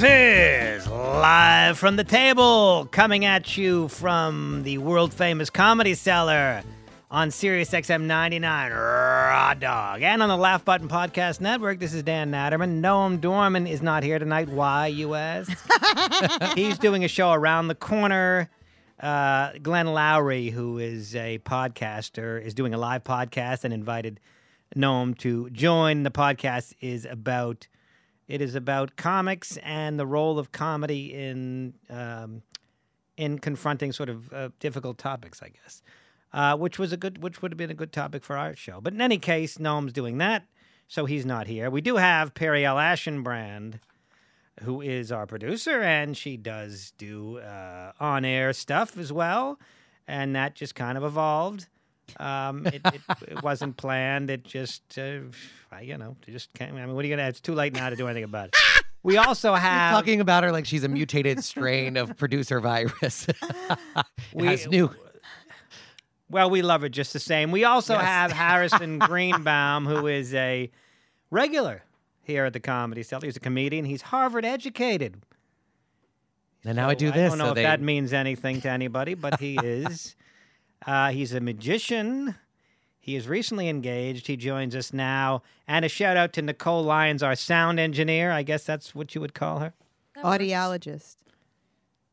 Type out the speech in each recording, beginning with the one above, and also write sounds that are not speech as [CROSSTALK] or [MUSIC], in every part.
This is live from the table, coming at you from the world famous comedy cellar on Sirius XM 99 Raw Dog and on the Laugh Button Podcast Network. This is Dan Natterman. Noam Dorman is not here tonight. Why, you ask? [LAUGHS] He's doing a show around the corner. Uh, Glenn Loury, who is a podcaster, is doing a live podcast and invited Noam to join. The podcast is about it is about comics and the role of comedy in um, in confronting sort of uh, difficult topics, I guess. Uh, which was a good, which would have been a good topic for our show. But in any case, Noam's doing that, so he's not here. We do have Periel Aschenbrand, who is our producer, and she does do uh, on-air stuff as well, and that just kind of evolved. Um, it, it, it wasn't planned. It just, uh, I- you know, it just came. I mean, what are you gonna? It's too late now to do anything about it. [LAUGHS] We also have Talking about her like she's a mutated strain of producer virus. [LAUGHS] We- has new. Well, we love it just the same. We also Yes. have Harrison [LAUGHS] Greenbaum, who is a regular here at the Comedy Cellar. He's a comedian. He's Harvard educated. And now I do this. I don't know so if they, that means anything to anybody, but he is. Uh, he's a magician. He is recently engaged. He joins us now. And a shout out to Nicole Lyons, our sound engineer. I guess that's what you would call her. Audiologist.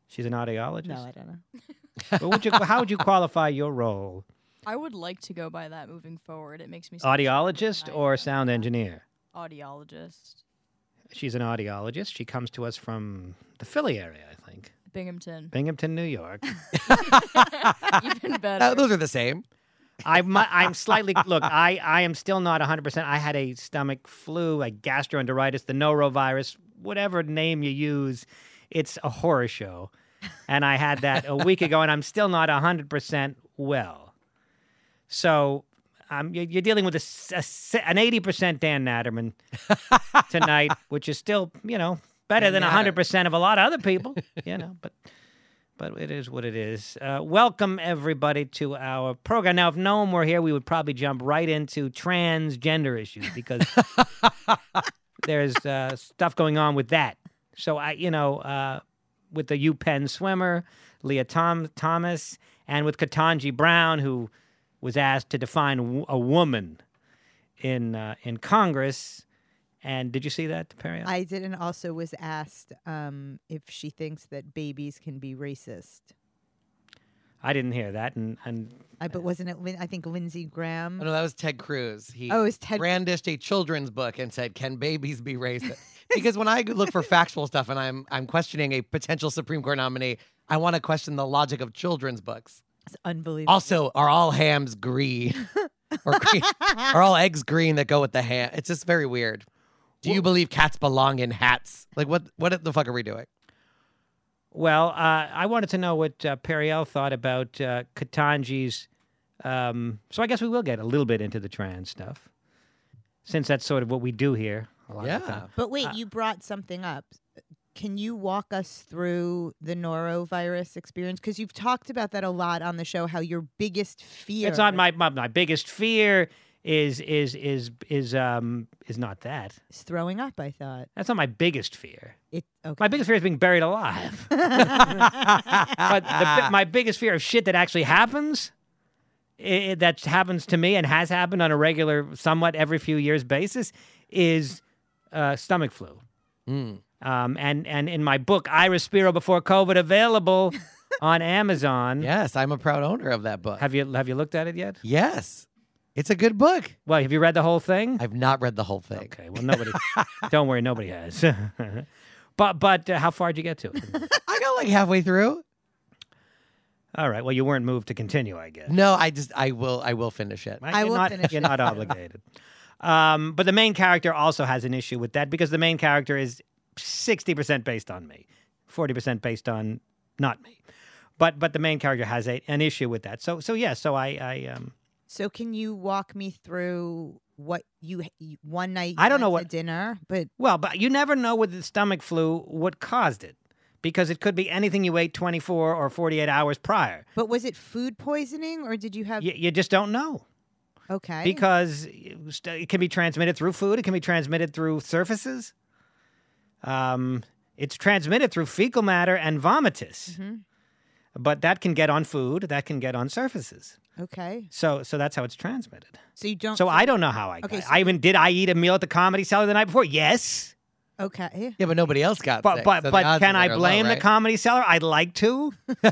She's an audiologist. No, I don't know. [LAUGHS] But would you, how would you qualify your role? I would like to go by that moving forward. It makes me Audiologist or sound engineer? audiologist. She's an audiologist. She comes to us from the Philly area, I think. Binghamton. Binghamton, New York. [LAUGHS] [LAUGHS] Even better. Uh, those are the same. I, mi- I'm slightly look. I, I am still not 100. percent I had a stomach flu, a gastroenteritis, the norovirus, whatever name you use. It's a horror show, and I had that a week ago, and I'm still not 100 percent well. So, um, you're, you're dealing with a, s- a s- an 80 percent Dan Natterman [LAUGHS] tonight, which is still you know better than. 100 percent of a lot of other people. [LAUGHS] You know, but but it is what it is. Uh, welcome everybody to our program. Now, if no one were here, we would probably jump right into transgender issues because [LAUGHS] there's uh, stuff going on with that. So I, you know, uh, with the UPenn swimmer Lia Tom- Thomas, and with Ketanji Brown, who was asked to define w- a woman in uh, in Congress. And did you see that, Perry? I did, and also was asked um, if she thinks that babies can be racist. I didn't hear that, and and I but wasn't it? Lin- I think Lindsey Graham. Oh, no, that was Ted Cruz. He Oh, it was Ted- brandished a children's book and said, "Can babies be racist?" [LAUGHS] because when I look for factual stuff and I'm I'm questioning a potential Supreme Court nominee, I want to question the logic of children's books. It's unbelievable. Also, are all hams green? [LAUGHS] or green? Are all eggs green that go with the ham? It's just very weird. Do you believe cats belong in hats? Like what? What the fuck are we doing? Well, uh, I wanted to know what uh, Periel thought about uh, Ketanji's. Um, so I guess we will get a little bit into the trans stuff, since that's sort of what we do here. A lot of Yeah. time. but wait, uh, you brought something up. Can you walk us through the norovirus experience? Because you've talked about that a lot on the show. How your biggest fear. It's not my, my my biggest fear is is is is um is not that. It's throwing up. I thought That's not my biggest fear. it. Okay. My biggest fear is being buried alive. [LAUGHS] but the, bi- my biggest fear of shit that actually happens, i that happens to me and has happened on a regular, somewhat every few years basis, is uh, stomach flu. Mm. Um, and and in my book, I Respiro Before COVID, available [LAUGHS] on Amazon. Yes, I'm a proud owner of that book. Have you have you looked at it yet? yes, it's a good book. Well, have you read the whole thing? I've not read the whole thing. Okay. Well, nobody. [LAUGHS] don't worry, nobody has. [LAUGHS] but but uh, how far did you get to it? [LAUGHS] I got like halfway through. All right. Well, you weren't moved to continue, I guess. No, I just I will I will finish it. Right? I you're will not, finish You're it. not obligated. Um, but the main character also has an issue with that because the main character is 60% based on me, 40% based on not me. But but the main character has a, an issue with that. So so yeah. So I I um So can you walk me through what you, one night? I don't know what- dinner, but well, but you never know with the stomach flu what caused it because it could be anything you ate 24 or 48 hours prior. but was it food poisoning or did you have? You, you just don't know. Okay. because it can be transmitted through food. It can be transmitted through surfaces. Um, It's transmitted through fecal matter and vomitus, Mhm. but that can get on food. That can get on surfaces. Okay. So, so that's how it's transmitted. So you don't. So I don't know how I got. Okay, it. so- I even did. I eat a meal at the comedy cellar the night before. Yes, Okay. Yeah, but nobody else got but sick. but so but can I it are low, blame the comedy cellar? I'd like to. [LAUGHS]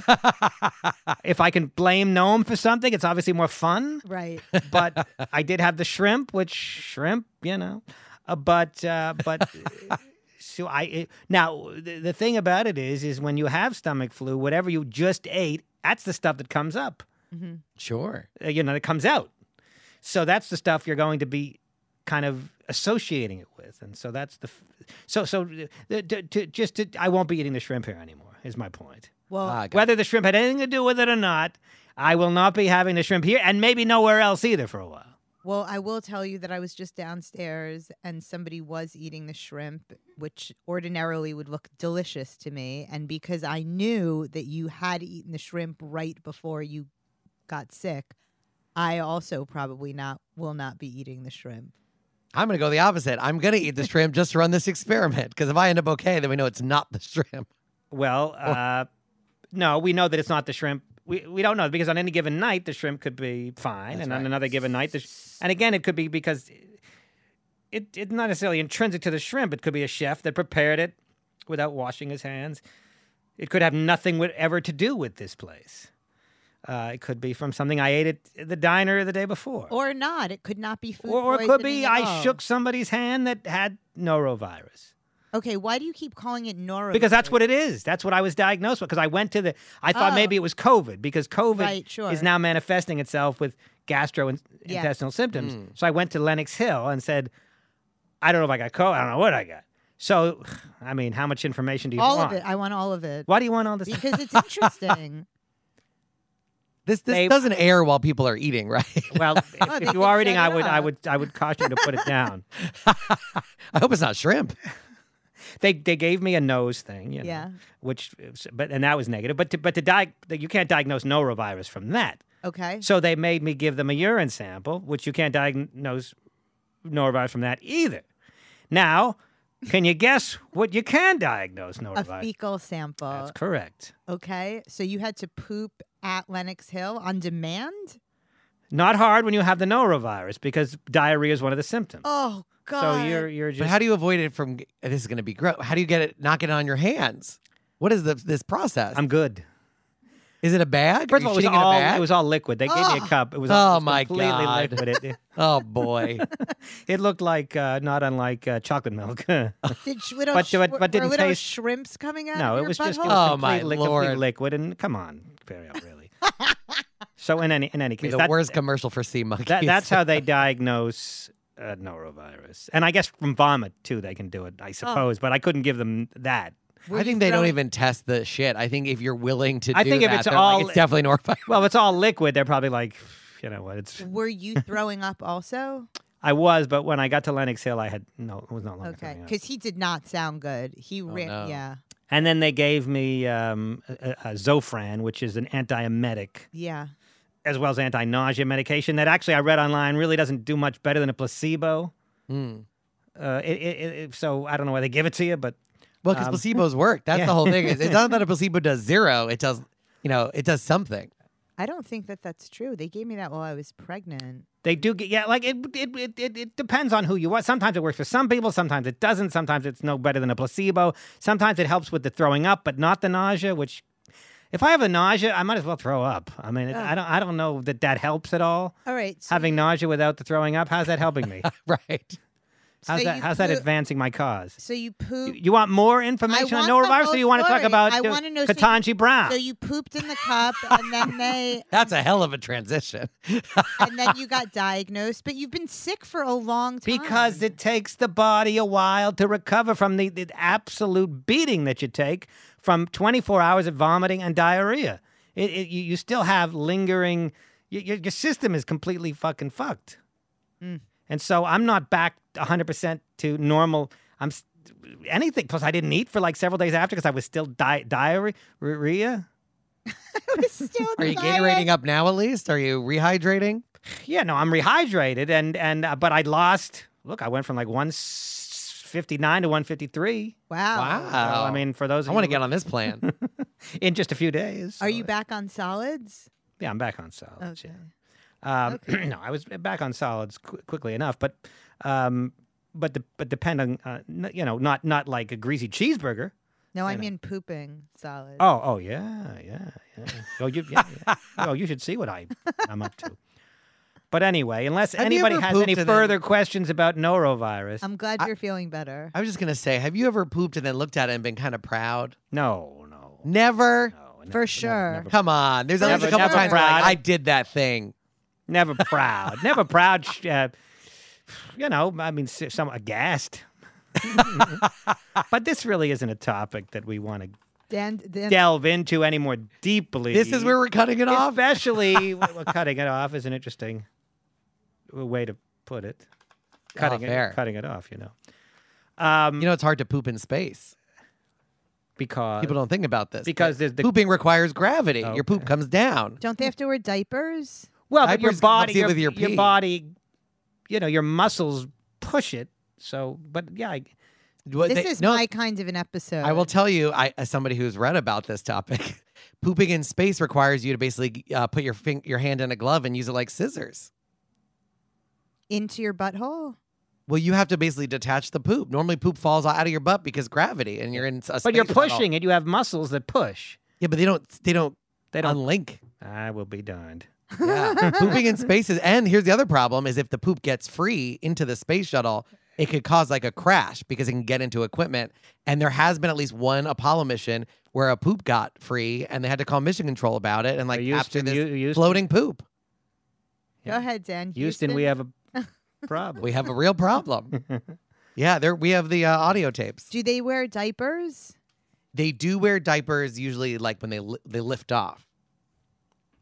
if I can blame Noam for something, it's obviously more fun. Right. But I did have the shrimp, which shrimp, you know. Uh, but uh, but [LAUGHS] so I it, now the, the thing about it is is when you have stomach flu, whatever you just ate, that's the stuff that comes up. Hmm Sure. you know, it comes out. So that's the stuff you're going to be kind of associating it with, and so that's the. f- So so uh, to, to, just to, I won't be eating the shrimp here anymore. Is my point. Well, Ah, got Whether the shrimp had anything to do with it or not, I will not be having the shrimp here, and maybe nowhere else either for a while. well, I will tell you that I was just downstairs and somebody was eating the shrimp, which ordinarily would look delicious to me. And because I knew that you had eaten the shrimp right before you got sick, I also probably not will not be eating the shrimp. I'm going to go the opposite. I'm going to eat the [LAUGHS] shrimp just to run this experiment because if I end up okay, then we know it's not the shrimp. Well, uh, no, we know that it's not the shrimp. We, we don't know because on any given night the shrimp could be fine, That's and on another given night, the sh- and again it could be because it it's not necessarily intrinsic to the shrimp. It could be a chef that prepared it without washing his hands. It could have nothing whatever to do with this place. Uh, it could be from something I ate at the diner the day before, Or not. It could not be food or, or it could be I all. shook somebody's hand that had norovirus. Okay, why do you keep calling it norovirus? Because that's what it is. That's what I was diagnosed with. Because I went to the, I thought Oh. maybe it was COVID because COVID Right, sure. is now manifesting itself with gastrointestinal symptoms. Mm. So I went to Lenox Hill and said, I don't know if I got COVID. I don't know what I got. So, [SIGHS] I mean, how much information do you all want? of it. I want all of it Why do you want all this? because it's [LAUGHS] interesting. This this They- doesn't air while people are eating, right? [LAUGHS] well, if, if you are eating, I would, I would, I would caution you to put it down. [LAUGHS] [LAUGHS] I hope it's not shrimp. They, they gave me a nose thing, you know, Yeah. which, but and that was negative. But to, but to di- you can't diagnose norovirus from that. Okay. So they made me give them a urine sample, which you can't diagnose norovirus from that either. Now, can you guess what you can diagnose norovirus? A fecal sample. That's correct. Okay. So you had to poop at Lenox Hill on demand? Not hard when you have the norovirus because diarrhea is one of the symptoms. Oh God. so you're you're just But how do you avoid it from? This is going to be gross. How do you get it? Not get it on your hands. What is the, this process? I'm good. Is it a bag? First of all, it was shitting in a all it was all liquid. They gave me a Oh. cup. It was Oh, all it was my completely God. liquid. It, it, [LAUGHS] oh boy. [LAUGHS] it looked like uh, not unlike uh, chocolate milk. [LAUGHS] Did little But- but- but didn't little taste- shrimps coming out? of it was just it was Oh, my completely, Lord. liquid. And come on, very really. so in any in any case, the that- worst commercial for sea monkeys. That, that's how they diagnose uh, norovirus, and I guess from vomit too they can do it. I suppose, but I couldn't give them that. Were I think they don't even test the shit. I think if you're willing to, I do think if that, it's they're like, all- it's definitely norovirus. Well, if it's all liquid, they're probably like, you know what? It's. [LAUGHS] Were you throwing up also? I was, but when I got to Lenox Hill, I had no, it was not longer. Okay, because he did not sound good. He Oh, ran. no. Yeah, And then they gave me um, a, a Zofran, which is an antiemetic, yeah. as well as anti-nausea medication that actually I read online really doesn't do much better than a placebo. Mm. Uh, it, it, it, so I don't know why they give it to you, but Well, because Um, placebos work. That's yeah. the whole thing. [LAUGHS] It's it's not that a placebo does zero. It does, you know, it does something. I don't think that that's true. They gave me that while I was pregnant. They do get yeah, like it it, it it it depends on who you are. Sometimes it works for some people, sometimes it doesn't. Sometimes it's no better than a placebo. Sometimes it helps with the throwing up, but not the nausea. Which, if I have a nausea, I might as well throw up. I mean, it, I don't I don't know that that helps at all. All right. So, Having nausea without the throwing up, how's that helping me? [LAUGHS] Right. How's so that you how's that advancing my cause? So you You, poop. you want more information on want the norovirus, or you want to talk about I uh, wanna know- so you- Ketanji Brown? So you pooped in the cup, and then [LAUGHS] they, That's a hell of a transition. and then you [LAUGHS] got diagnosed. But you've been sick for a long time. Because it takes the body a while to recover from the, the absolute beating that you take from 24 hours of vomiting and diarrhea. It, it, you, you still have lingering, your, your, your system is completely fucking fucked. Mm. And so I'm not back 100% to normal. I'm anything. Plus, I didn't eat for like several days after because I was still di- diarrhea. [LAUGHS] It was still Are you diet. Gatorading up now at least? Are you rehydrating? Yeah, no, I'm rehydrated, and and uh, but I lost. Look, I went from like 159 to 153. Wow. Wow. So, I mean, for those I want to get on this plan. [LAUGHS] in just a few days. Are so- you back on solids? Yeah, I'm back on solids. Okay. Yeah. Um, Okay. [CLEARS THROAT] no, I was back on solids qu- quickly enough, but um, but de- but depending, uh, n- you know, not not like a greasy cheeseburger. No, I You know. mean pooping solids. Oh, oh yeah, yeah, yeah. Oh, you, yeah, yeah. oh, you should see what I I'm up to. But anyway, unless Have anybody has any and then- further questions about norovirus, I'm glad you're feeling better. I was just gonna say, have you ever pooped and then looked at it and been kind of proud? no, no, Never. no, never, For sure. never, Come on. There's at least a couple times like. I did that thing. Never proud, never proud. Uh, you know, I mean, some aghast. but this really isn't a topic that we want to Dan, Dan delve into any more deeply. This is where we're cutting it off. Especially, [LAUGHS] well, cutting it off is an interesting way to put it. Cutting fair. it, cutting it off, you know. Um, You know, it's hard to poop in space. because People don't think about this. because the pooping requires gravity. Your poop comes down. don't they have to wear diapers? Well, but your body, your, with your your body, you know, your muscles push it. So, but yeah, I, What This they- is no, my kind of an episode. I will tell you, I as somebody who's read about this topic, [LAUGHS] pooping in space requires you to basically uh, put your fing- your hand in a glove and use it like scissors. into your butthole. Well, you have to basically detach the poop. Normally, poop falls out of your butt because gravity, and you're in a but you're space shuttle. pushing it. You have muscles that push. Yeah, but they don't. They don't. They don't. unlink. I will be darned. Yeah, [LAUGHS] pooping in spaces. And here's the other problem: is if the poop gets free into the space shuttle, it could cause like a crash because it can get into equipment. And there has been at least one Apollo mission where a poop got free, and they had to call mission control about it and like capture Houston, this Houston, floating poop. Go ahead, Dan. Houston, we have a [LAUGHS] problem. We have a real problem. [LAUGHS] yeah, there we have the uh, audio tapes. Do they wear diapers? They do wear diapers usually, like when they li- they lift off.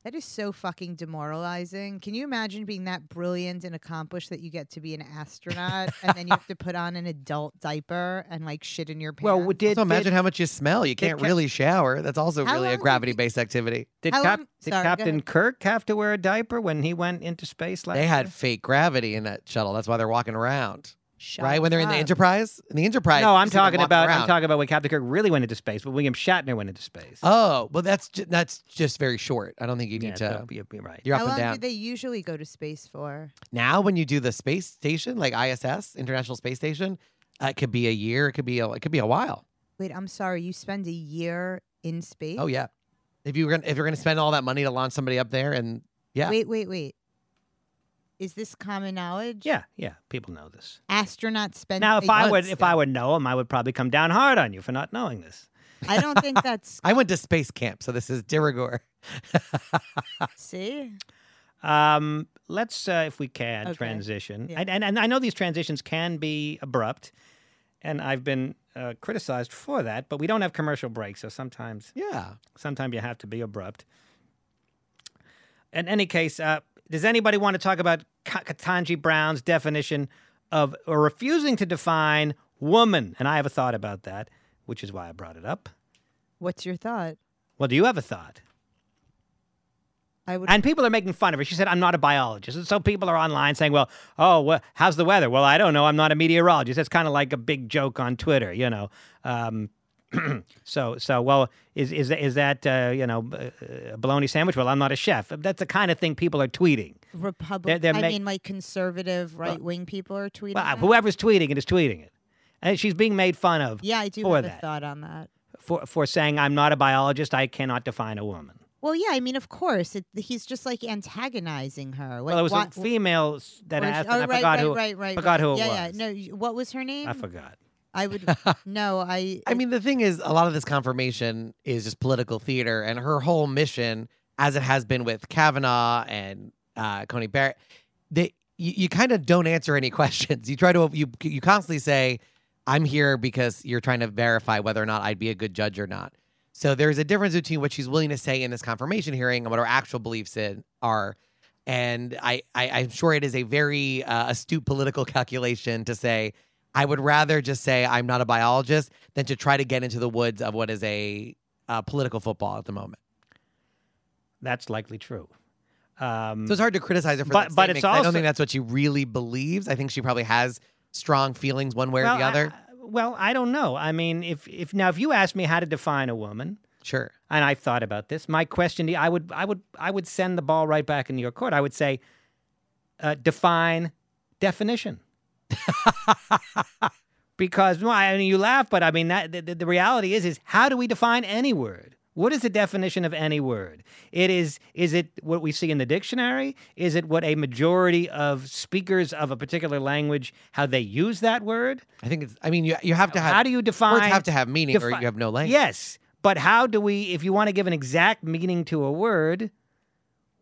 That is so fucking demoralizing. Can you imagine being that brilliant and accomplished that you get to be an astronaut [LAUGHS] and then you have to put on an adult diaper and like shit in your pants? well, did, Also, imagine did, how much you smell. You can't Cap- really shower. That's also really a gravity-based activity. did, Cap- long- did sorry, go Captain. Kirk have to wear a diaper when he went into space last They year? had fake gravity in that shuttle. That's why they're walking around, Shut right? When they're in the up. Enterprise. In the Enterprise. No, I'm talking walking about I'm talking about when Captain Kirk really went into space, but William Shatner went into space. Oh, well, that's ju- that's just very short. I don't think you need yeah, to. so you're, you're right. You're How up long and down. do they usually go to space for? now, when you do the space station, like ISS, International Space Station, uh, it could be a year. It could be a, it could be a while. Wait, I'm sorry. You spend a year in space? Oh yeah. If you were gonna, if you're going to spend all that money to launch somebody up there, and yeah, Wait, wait, wait. Is this common knowledge? Yeah, yeah, people know this. Astronauts spend. Now, if I would months, if. I would know him, I would probably come down hard on you for not knowing this. I don't think that's. [LAUGHS] I went to space camp, so this is de rigueur. [LAUGHS] see? Um, let's, uh, if we can, Okay. transition. Yeah. And, and and I know these transitions can be abrupt, and I've been uh, criticized for that. But we don't have commercial breaks, so sometimes Yeah. sometimes you have to be abrupt. In any case, uh, does anybody want to talk about Ka- Ketanji Brown's definition of or refusing to define woman? And I have a thought about that, which is why I brought it up. What's your thought? Well, do you have a thought? I would. And people are making fun of her. She said, I'm not a biologist. And so people are online saying, well, oh, well, how's the weather? Well, I don't know. I'm not a meteorologist. That's kind of like a big joke on Twitter, you know. Um, [CLEARS THROAT] so, so well, is is is that uh, you know uh, a bologna sandwich? Well, I'm not a chef. That's the kind of thing people are tweeting. Republic. they're I ma- mean, like conservative right wing people are tweeting. Well, uh, that? whoever's tweeting it is tweeting it, and she's being made fun of yeah, I do for have that. a thought on that. for for saying I'm not a biologist. I cannot define a woman. Well, yeah, I mean, of course, it, he's just like antagonizing her. Like, well, it was what, a female that or- asked, oh, and I oh, right, forgot right, who. right, right, forgot right. who it was. Yeah, no, what was her name? I forgot. I would [LAUGHS] no, I. I mean, the thing is, a lot of this confirmation is just political theater, and her whole mission, as it has been with Kavanaugh and uh, Coney Barrett, they you, you kind of don't answer any [LAUGHS] questions. You try to you you constantly say, "I'm here because you're trying to verify whether or not I'd be a good judge or not." So there's a difference between what she's willing to say in this confirmation hearing and what her actual beliefs in are. And I, I I'm sure it is a very uh, astute political [LAUGHS] calculation to say I would rather just say I'm not a biologist than to try to get into the woods of what is a uh, political football at the moment. That's likely true. Um, So it's hard to criticize her for But- that but it's 'cause I don't think that's what she really believes. I think she probably has strong feelings one way well, or the other? I, well, I don't know. I mean, if if now if you ask me how to define a woman, sure. and I've thought about this, my question, to you- I would I would I would send the ball right back into your court. I would say, uh, define definition. [LAUGHS] because well, I mean, you laugh, but I mean that the, the- reality is is how do we define any word? What is the definition of any word? It is is it what we see in the dictionary? Is it what a majority of speakers of a particular language how they use that word? I think it's. I mean, you you have to have. how do you define words have to have meaning, or you have no language. Yes, but how do we if you want to give an exact meaning to a word,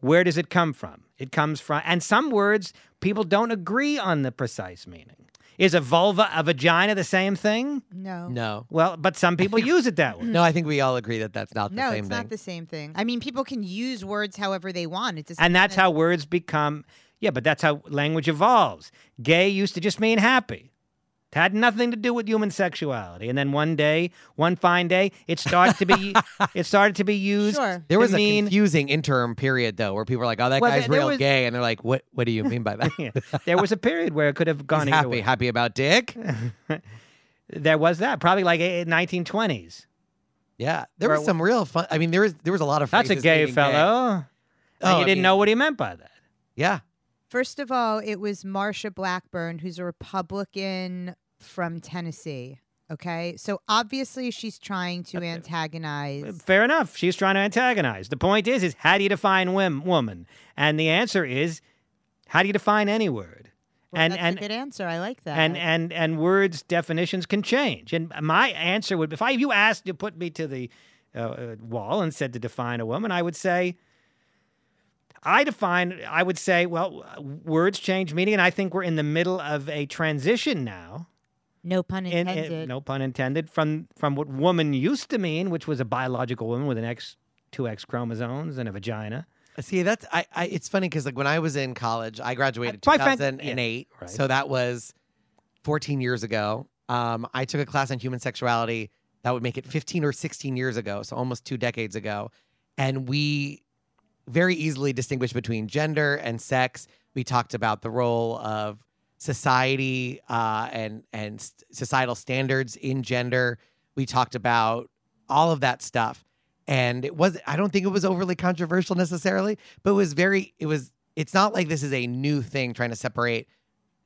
where does it come from? It comes from and some words people don't agree on the precise meaning. Is a vulva a vagina the same thing? No. No. Well, but some people [LAUGHS] use it that way. No, I think we all agree that that's not the No, same thing. No, it's not the same thing. I mean, people can use words however they want. It's doesn't And that's mean how words become yeah, but that's how language evolves. Gay used to just mean happy. It had nothing to do with human sexuality. And then one day, one fine day, it started to be [LAUGHS] it started to be used Sure. there to was a mean confusing interim period though, where people are like, "Oh, that Well, guy's there- there real was- gay," and they're like, "What? What do you mean by that?" [LAUGHS] Yeah. there was a period where it could have [LAUGHS] gone He's happy, way. happy about dick. There was that, probably like eh, 1920s. Yeah, there was some real fun. I mean, there was there was a lot of. Fun. That's a gay fellow. And Oh, you I didn't mean- know what he meant by that. Yeah, First of all, it was Marsha Blackburn, who's a Republican from Tennessee. Okay. So obviously she's trying to antagonize. Fair enough. She's trying to antagonize. The point is, is how do you define wim- woman? And the answer is, how do you define any word? Well, and that's and a good answer. I like that. and and and words definitions can change. And my answer would, if I if you asked to put me to the uh, uh, wall and said to define a woman, I would say. I define. I would say, well, words change meaning, and I think we're in the middle of a transition now. No pun in, intended. in- no pun intended, from from what woman used to mean, which was a biological woman with an X, two X chromosomes and a vagina. see, that's I. I it's funny because like when I was in college, I graduated quite frank- 2008, yeah, right. so that was 14 years ago. Um, I took a class on human sexuality that would make it 15 or 16 years ago, so almost two decades ago, and we very easily distinguished between gender and sex. We talked about the role of society uh, and and societal standards in gender. We talked about all of that stuff, and it was I don't think it was overly controversial necessarily, but it was very it was. It's not like this is a new thing trying to separate,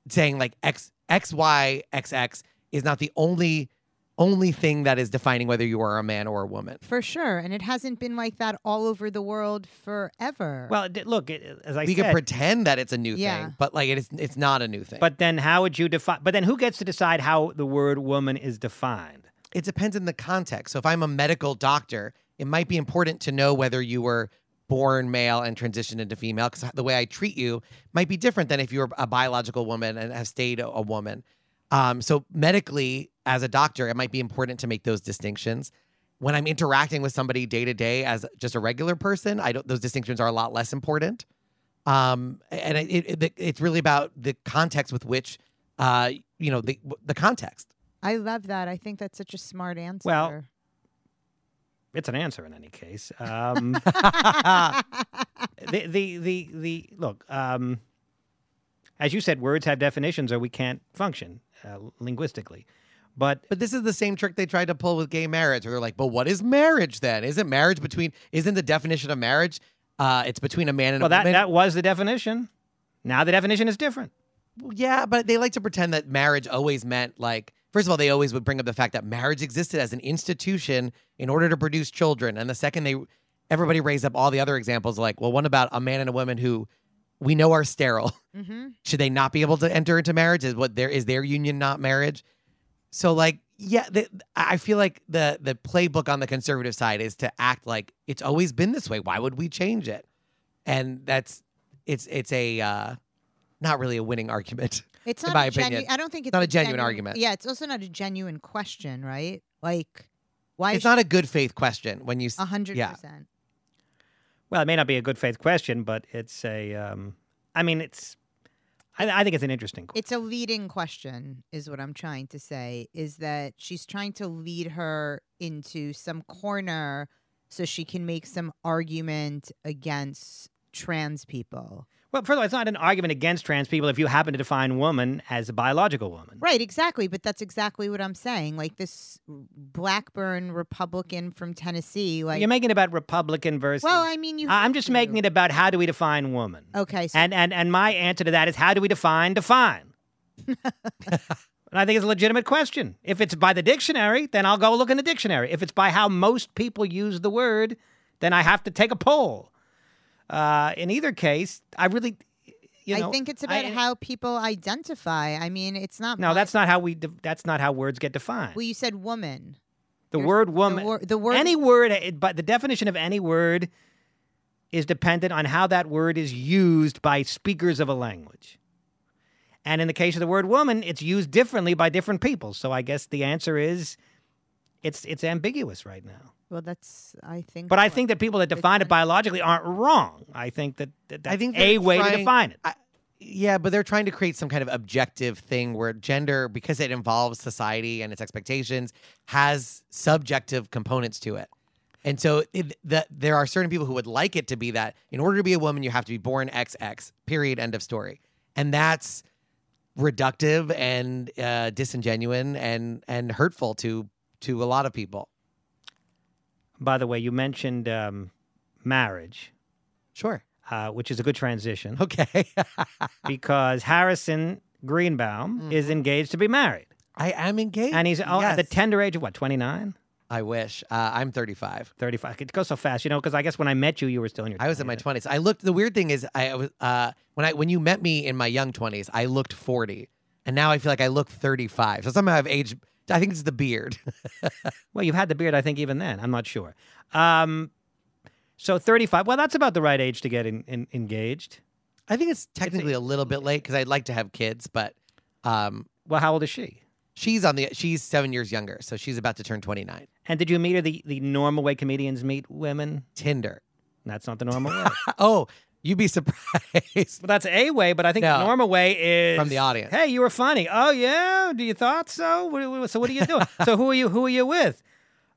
saying like x x y x x is not the only only thing that is defining whether you are a man or a woman. For sure. And it hasn't been like that all over the world forever. Well, d- look, it- as I said. we said, can pretend that it's a new Yeah. thing, but like it is, it's not a new thing. but then how would you define? But then who gets to decide how the word woman is defined? it depends on the context. So if I'm a medical doctor, it might be important to know whether you were born male and transitioned into female because the way I treat you might be different than if you were a biological woman and have stayed a, a woman. Um, so medically, as a doctor, it might be important to make those distinctions. When I'm interacting with somebody day to day as just a regular person, I don't. Those distinctions are a lot less important. Um, and it, it, it- it's really about the context with which, uh, you know, the the context. I love that. I think that's such a smart answer. Well, It's an answer in any case. Um, [LAUGHS] [LAUGHS] the, the the the look. Um, as you said, words have definitions, or we can't function uh, linguistically. But But this is the same trick they tried to pull with gay marriage, where they're like, "But what is marriage then? Isn't marriage between? Isn't the definition of marriage? Uh, it's between a man and well, a that woman." Well, that was the definition. Now the definition is different. Well, yeah, but they like to pretend that marriage always meant like. First of all, they always would bring up the fact that marriage existed as an institution in order to produce children, and the second they, everybody raised up all the other examples, like, well, what about a man and a woman who we know are sterile? hmm should they not be able to enter into marriage? Is what their is their union not marriage? So like, yeah, the, I feel like the the playbook on the conservative side is to act like it's always been this way. Why would we change it? And that's it's it's a uh, not really a winning argument. [LAUGHS] It's In not my a opinion. genuine. I don't think it's not a genuine argument. Yeah, it's also not a genuine question, right? Like, why? It's not a good faith question when you. s- a hundred yeah. percent. Well, it may not be a good faith question, but it's a. Um, I mean, it's. I, I think it's an interesting. question. It's a leading question, is what I'm trying to say. Is that she's trying to lead her into some corner so she can make some argument against trans people. Well, first of all, it's not an argument against trans people if you happen to define woman as a biological woman. Right, exactly. But that's exactly what I'm saying. Like this Blackburn Republican from Tennessee. Like, You're making it about Republican versus. well, I mean, you. I'm just making it about how do we define woman. Okay, so And and and my answer to that is how do we define define? [LAUGHS] and I think it's a legitimate question. If it's by the dictionary, then I'll go look in the dictionary. If it's by how most people use the word, then I have to take a poll. Uh, in either case, I really, you know, I think it's about I- how people identify. I mean, it's not. No, my- that's not how we. De- that's not how words get defined. Well, you said woman. the word The, woman. wor- the word. any word, it- but the definition of any word is dependent on how that word is used by speakers of a language. And in the case of the word woman, it's used differently by different people. So I guess the answer is it's it's ambiguous right now. Well, that's. I think. But I think that people that define it biologically aren't wrong. I think that, that that's I think a they're way to define it. I, yeah, but they're trying to create some kind of objective thing where gender, because it involves society and its expectations, has subjective components to it. And so it, that there are certain people who would like it to be that in order to be a woman, you have to be born XX, period, end of story. And that's reductive and uh, disingenuous and, and hurtful to, to a lot of people. By the way, you mentioned um, marriage, Sure. uh, which is a good transition. [LAUGHS] Okay. [LAUGHS] because Harrison Greenbaum is engaged to be married. I am engaged. And he's oh, at the tender age of what, 29? I wish. Uh, I'm 35. 35. It goes so fast, you know, because I guess when I met you, you were still in your I was in my 20s. 20s. I looked. The weird thing is, I was uh, when I when you met me in my young 20s, I looked 40, and now I feel like I look 35. So somehow I've aged. I think it's the beard. [LAUGHS] Well, you've had the beard, I think, even then. I'm not sure. Um, so 35. Well, that's about the right age to get in, in, engaged. I think it's technically a little bit late because I'd like to have kids, but um, Well, how old is she? she's on the she's seven years younger, so she's about to turn 29. And did you meet her the, the normal way comedians meet women? Tinder. That's not the normal way. [LAUGHS] Oh, you'd be [LAUGHS] surprised. Well, that's a way, but I think No. the normal way is From the audience. Hey, you were funny. Oh yeah, do you thought so? What, what- so what are you doing? [LAUGHS] so who are you? Who are you with?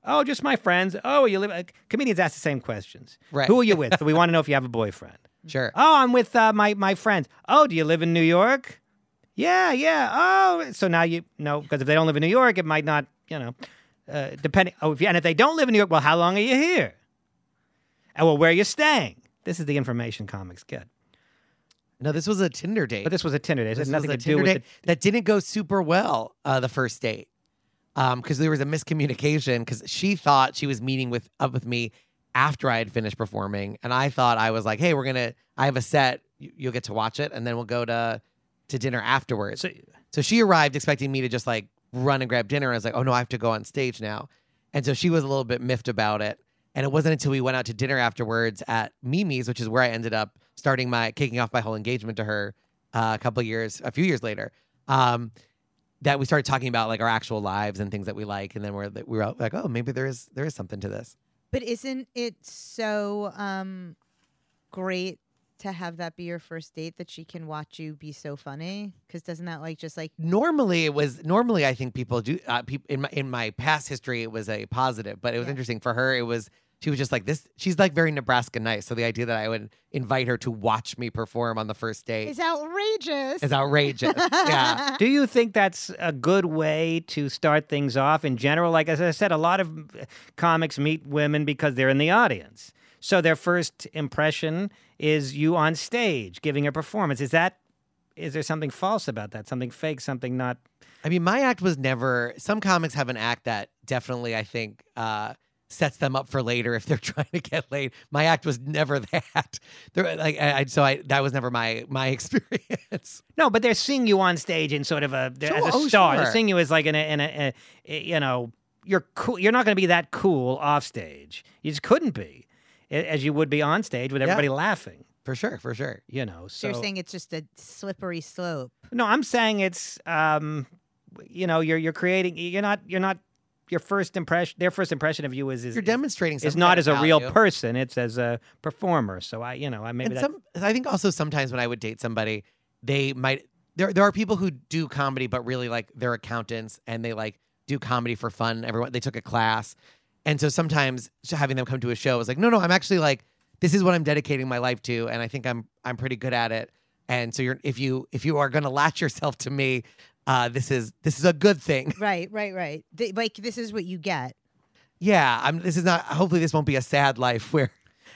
Oh, just my friends. Oh, you live. Uh, comedians ask the same questions. Right. Who are you with? [LAUGHS] so we want to know if you have a boyfriend. Sure. Oh, I'm with uh, my my friends. Oh, do you live in New York? Yeah, yeah. Oh, so now you know because if they don't live in New York, it might not. You know, uh, depending. Oh, if you, and if they don't live in New York, well, how long are you here? And well, where are you staying? This is the information comics get. No, this was a Tinder date. But this was a Tinder date. It had nothing to do Tinder with date that didn't go super well uh, the first date because there was a miscommunication because she thought she was meeting with up with me after I had finished performing, and I thought I was like, "Hey, we're gonna. I have a set. You, you'll get to watch it, and then we'll go to to dinner afterwards." So, So she arrived expecting me to just like run and grab dinner. I was like, "Oh no, I have to go on stage now," and so she was a little bit miffed about it. And it wasn't until we went out to dinner afterwards at Mimi's, which is where I ended up starting my kicking off my whole engagement to her uh, a couple years, a few years later, um, that we started talking about like our actual lives and things that we like. And then we're we were like, oh, maybe there is there is something to this. But isn't it so um great to have that be your first date that she can watch you be so funny? Because doesn't that like just like Normally, it was normally I think people do. Uh, peop, in my in my past history, it was a positive, but it was Yeah. interesting for her. It was she was just like this. She's like very Nebraska nice. So the idea that I would invite her to watch me perform on the first date is outrageous? is outrageous. yeah. [LAUGHS] do you think that's a good way to start things off in general? Like as I said, a lot of comics meet women because they're in the audience. So their first impression is you on stage giving a performance. Is that is there something false about that? Something fake? Something not? I mean, my act was never. Some comics have an act that definitely, I think, uh, sets them up for later if they're [LAUGHS] trying to get laid. My act was never [LAUGHS] that. There, like, I, I- so I that was never my my [LAUGHS] experience. No, but they're seeing you on stage in sort of a they're- as a oh, star. They're seeing you as like in a, in a, a you know you're cool. You're not going to be that cool off stage. You just couldn't be, as you would be on stage with Yeah. everybody laughing. For sure, for sure. You know, so so you're saying it's just a slippery slope. no, I'm saying it's um, you know, you're you're creating. You're not you're not your first impression. Their first impression of you is is You're demonstrating is not as a real person. It's as a performer. So I, you know, I maybe and some, I think also sometimes when I would date somebody, they might there there are people who do comedy but really like they're accountants and they like do comedy for fun. Everyone they took a class, and so sometimes having them come to a show is like, no, no, I'm actually like this is what I'm dedicating my life to, and I think I'm I'm pretty good at it. And so you're if you if you are going to latch yourself to me, uh, this is this is a good thing. [LAUGHS] Right, right, right. Th- like this is what you get. Yeah, I'm. This is not. Hopefully, this won't be a sad life [LAUGHS] where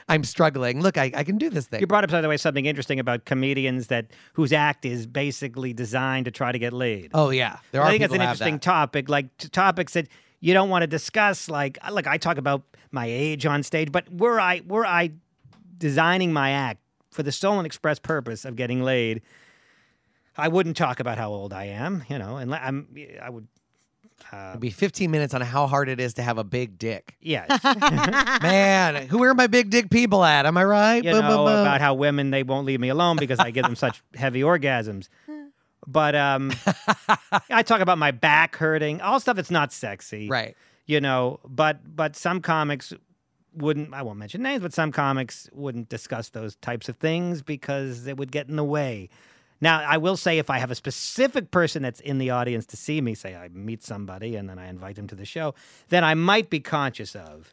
I'm struggling. Look, I, I can do this thing. You brought up, by the way, something interesting about comedians that whose act is basically designed to try to get laid. Oh yeah, there are I think it's an interesting that. topic, like t- topics that you don't want to discuss. Like, like I talk about my age on stage, but were I were I designing my act for the sole and express purpose of getting laid, I wouldn't talk about how old I am. You know, and I'm I would. Uh, It'd be 15 minutes on how hard it is to have a big dick. yeah, [LAUGHS] Man, who are my big dick people at? Am I right? you Boom, know boom, boom. about how women they won't leave me alone because I give them such [LAUGHS] heavy orgasms. But um, [LAUGHS] I talk about my back hurting, all stuff that's not sexy. right. you know but but some comics wouldn't i won't mention names but some comics wouldn't discuss those types of things because it would get in the way now i will say if i have a specific person that's in the audience to see me say i meet somebody and then i invite them to the show then i might be conscious of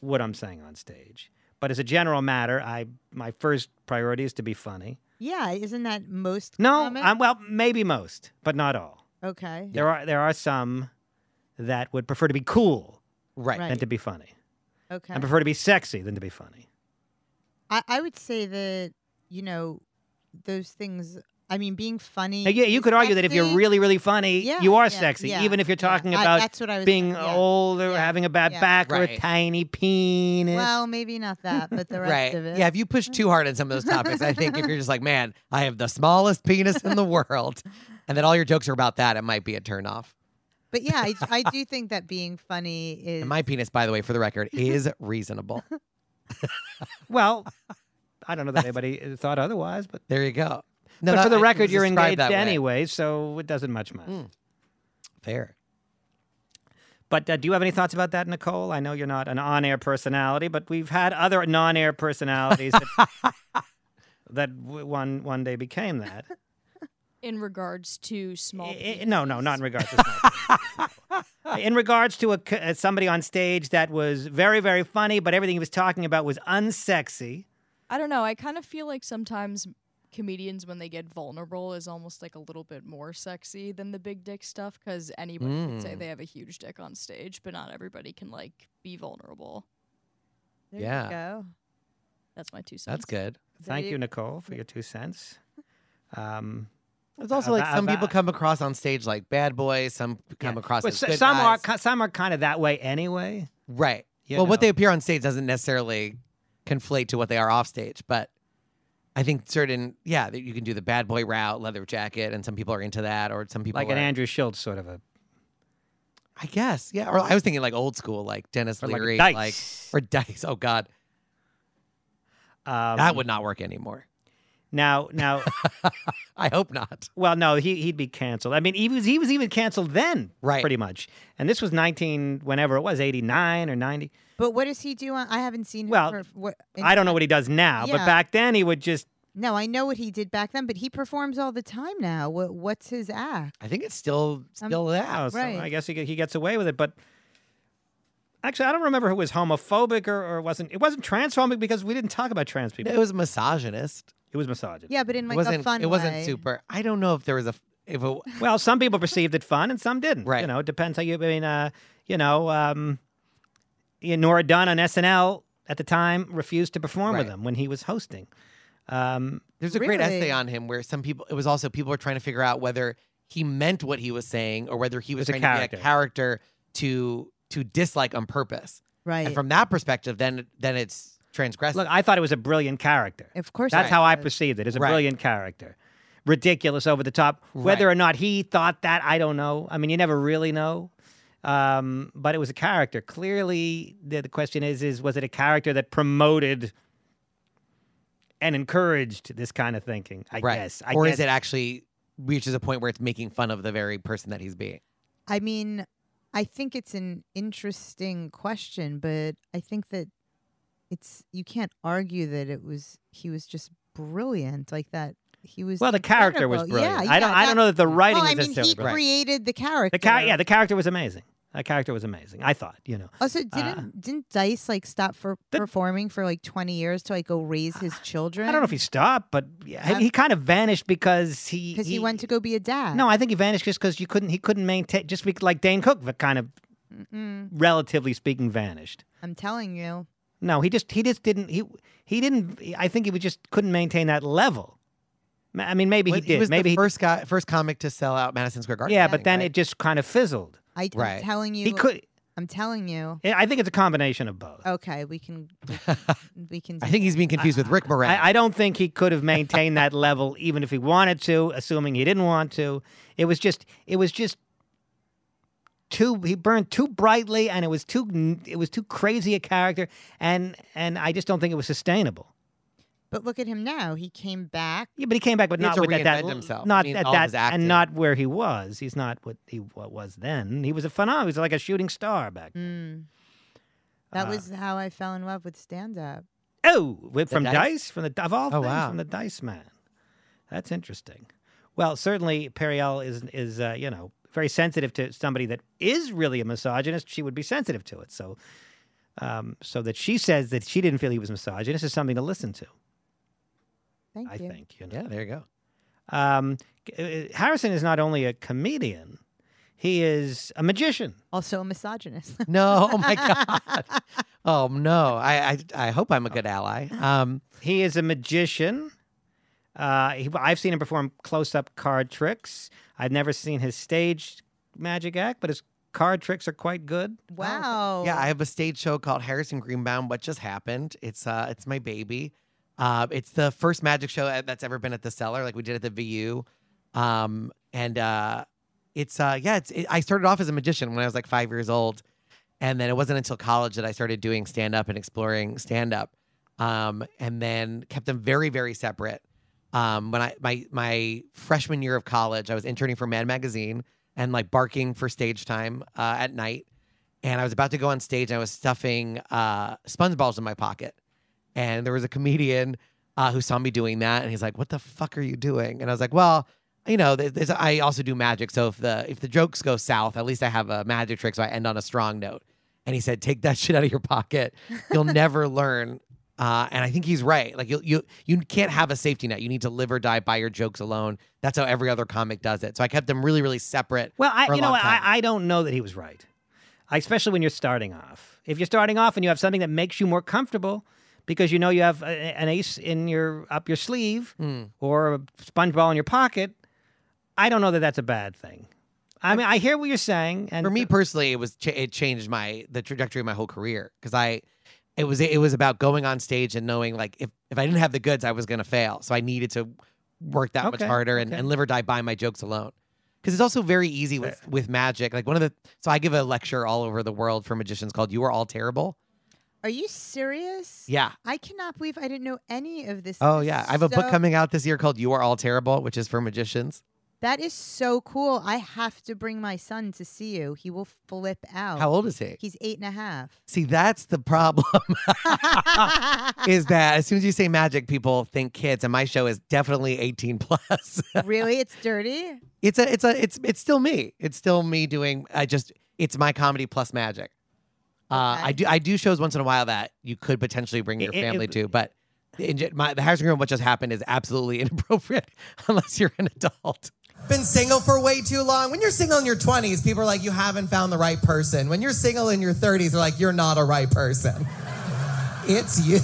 what i'm saying on stage but as a general matter i my first priority is to be funny Yeah, isn't that most? no? I'm, uh, well maybe most but not all okay. there are there are some that would prefer to be cool Right. Right. than to be funny Okay. I prefer to be sexy than to be funny. I, I would say that you know those things. I mean, being funny. Now, yeah, you is could argue that if you're really, really funny, Yeah, you are yeah, sexy, yeah, even if you're yeah. talking I- about that's what I was being yeah. old or yeah, having a bad yeah. back or a tiny penis. Well, maybe not that, but the rest Right. of it. Yeah, if you push too hard on some of those topics, I think if you're just like, man, I have the smallest penis in the world, and then all your jokes are about that, it might be a turnoff. But yeah, I, I do think that being funny is. And my penis, by the way, for the record, is reasonable. well, I don't know that [LAUGHS] anybody thought otherwise, but, There you go. No, but that- for the record, you're engaged that way. anyway, so it doesn't much matter. Mm. Fair. But uh, do you have any thoughts about that, Nicole? I know you're not an on-air personality, but we've had other non-air personalities that, [LAUGHS] that w- one one day became that. In regards to small. I- I- no, no, not in regards to small. [LAUGHS] In regards to a, c- uh, somebody on stage that was very, very funny, but everything he was talking about was unsexy. I don't know. I kind of feel like sometimes comedians, when they get vulnerable, is almost like a little bit more sexy than the big dick stuff because anybody can say Mm. they have a huge dick on stage, but not everybody can like be vulnerable. There Yeah. You go. That's my two cents. That's good. Thank you- you, Nicole, for your two cents. Um, It's also like About- some people come across on stage like bad boys, some come yeah. across But as s- good some are guys. ki- some are kind of that way anyway. right. you well, what they appear on stage doesn't necessarily conflate to what they are off stage, but I think certain, yeah, that you can do the bad boy route, leather jacket, and some people are into that, or some people like an are, Andrew Schulz sort of a I guess, yeah. Or I was thinking like old school, like Denis or like Leary, dice. like or dice. Oh God, Um, that would not work anymore. now now. [LAUGHS] I hope not. Well, no, he he'd be canceled. I mean, he was he was even canceled then, Right. Pretty much. And this was nineteen, whenever it was, eighty nine or ninety. But what does he do? On, I haven't seen. Well, for, what, I don't know what he does now, but back then he would just. No, I know what he did back then, but he performs all the time now. What, what's his act? I think it's still Um, still that. Oh, so Right. I guess he he gets away with it, but. Actually, I don't remember who was homophobic or, or wasn't. It wasn't transphobic because we didn't talk about trans people. It was misogynist. It was misogynist. Yeah, but in like it wasn't. a fun it wasn't super. I don't know if there was a if it, Well, some people perceived it fun and some didn't. Right. You know, it depends how you. I mean, uh, you know, um, yeah, Nora Dunn on SNL at the time refused to perform with him when he was hosting. Um, There's a great essay on him where some people, it was also people were trying to figure out whether he meant what he was saying or whether he was was trying to be a character to to dislike on purpose. Right. And from that perspective, then then it's transgressive. look, I thought it was a brilliant character. of course. That's it how I perceived it as a Right. brilliant character. Ridiculous, over the top. Whether Right. or not he thought that, I don't know. I mean, you never really know. Um, but it was a character. Clearly, the, the question is: is was it a character that promoted and encouraged this kind of thinking? I right. guess. I or guess. is it actually reaches a point where it's making fun of the very person that he's being? I mean, I think it's an interesting question, but I think that it's you can't argue that it was he was just brilliant like that. He was Well, the character was brilliant. Yeah, I don't. yeah, I don't know that the writing well, was I mean, necessarily he brilliant. created the character. The char- yeah, the character was amazing. That character was amazing. I thought, you know. Also, didn't didn't Dice like stop for Uh, The- performing for like twenty years to like go raise his [SIGHS] children? I don't know if he stopped, but yeah, he- Uh, he kind of vanished because he because he, went to go be a dad. No, I think he vanished just because you couldn't. He couldn't maintain. Just be, like Dane Cook, but kind of, Mm-mm. relatively speaking, vanished. I'm telling you. No, he just he just didn't he he didn't. I think he was just couldn't maintain that level. I mean, maybe Well, he did. was maybe the he, first guy, first comic to sell out Madison Square Garden. yeah, I but then right? it just kind of fizzled. I, Right. I'm telling you. He could. I'm telling you. I think it's a combination of both. Okay, we can. We [LAUGHS] can, we can I think he's being confused with Rick Moran. I, I don't think he could have maintained that level even if he wanted to, assuming he didn't want to. It was just it was just too he burned too brightly and it was too it was too crazy a character and and I just don't think it was sustainable. But look at him now. He came back. Yeah, but he came back, but He not with that, that himself. not I mean, at all of his that and not where he was. He's not what he what was then. He was a phenomenon. He was like a shooting star back. then. Mm. That Uh, was how I fell in love with stand up. Oh, with, from Dice? Dice? from the of all Oh, things, wow. from the Dice Man. That's interesting. Well, certainly Periel is is uh, you know very sensitive to somebody that is really a misogynist. She would be sensitive to it. So, um, so that she says that she didn't feel he was misogynist is something to listen to. Thank I you. think. You know. yeah, there you go. Um, uh, Harrison is not only a comedian, he is a magician. Also a misogynist. [LAUGHS] No, oh my [LAUGHS] god. Oh no, I, I I hope I'm a good ally. Um, He is a magician. Uh, he, I've seen him perform close-up card tricks. I've never seen his stage magic act, but his card tricks are quite good. wow. yeah, I have a stage show called Harrison Greenbaum. What just happened? It's uh, it's my baby. Uh, it's the first magic show uh, that's ever been at the Cellar. Like we did at the VU, um, and uh, it's uh, yeah, it's. It, I started off as a magician when I was like five years old, and then it wasn't until college that I started doing stand up and exploring stand up, um, and then kept them very very separate. Um, when I my my freshman year of college, I was interning for Mad Magazine and like barking for stage time uh, at night and I was about to go on stage and I was stuffing uh, sponge balls in my pocket. And there was a comedian uh, who saw me doing that, and he's like, "What the fuck are you doing?" And I was like, "Well, you know, there's, I also do magic, so if the if the jokes go south, at least I have a magic trick, so I end on a strong note." And he said, "Take that [LAUGHS] shit out of your pocket. You'll [LAUGHS] never learn." Uh, and I think he's right. Like you, you, you can't have a safety net. You need to live or die by your jokes alone. That's how every other comic does it. So I kept them really, really separate. Well, I, you know, what, I. I don't know that he was right, especially when you're starting off. If you're starting off and you have something that makes you more comfortable because you know you have a, an ace in your up your sleeve Mm. or a sponge ball in your pocket, I don't know that that's a bad thing. I mean, I hear what you're saying, and for me personally it was ch- it changed my the trajectory of my whole career because i it was it was about going on stage and knowing like if, if i didn't have the goods i was going to fail so i needed to work that much harder and, okay. and live or die by my jokes alone because it's also very easy with with magic like one of the so i give a lecture all over the world for magicians called you are all terrible Are you serious? yeah I cannot believe I didn't know any of this. oh yeah i have a book coming out this year called you are all terrible which is for magicians That is so cool. I have to bring my son to see you. He will flip out. how old is he He's eight and a half. see that's the problem [LAUGHS] is [LAUGHS] that as soon as you say magic people think kids and my show is definitely 18 plus [LAUGHS] really? It's dirty? it's a it's a it's it's still me it's still me doing i just it's my comedy plus magic uh i do i do shows once in a while that you could potentially bring your It- it- family it- to but in, gen- my, the Harrison Room, what just happened is absolutely [LAUGHS] inappropriate [LAUGHS] unless you're an adult. been single for way too long. When you're single in your 20s, people are like, you haven't found the right person. When you're single in your 30s, they're like, you're not a right person. [LAUGHS] It's you.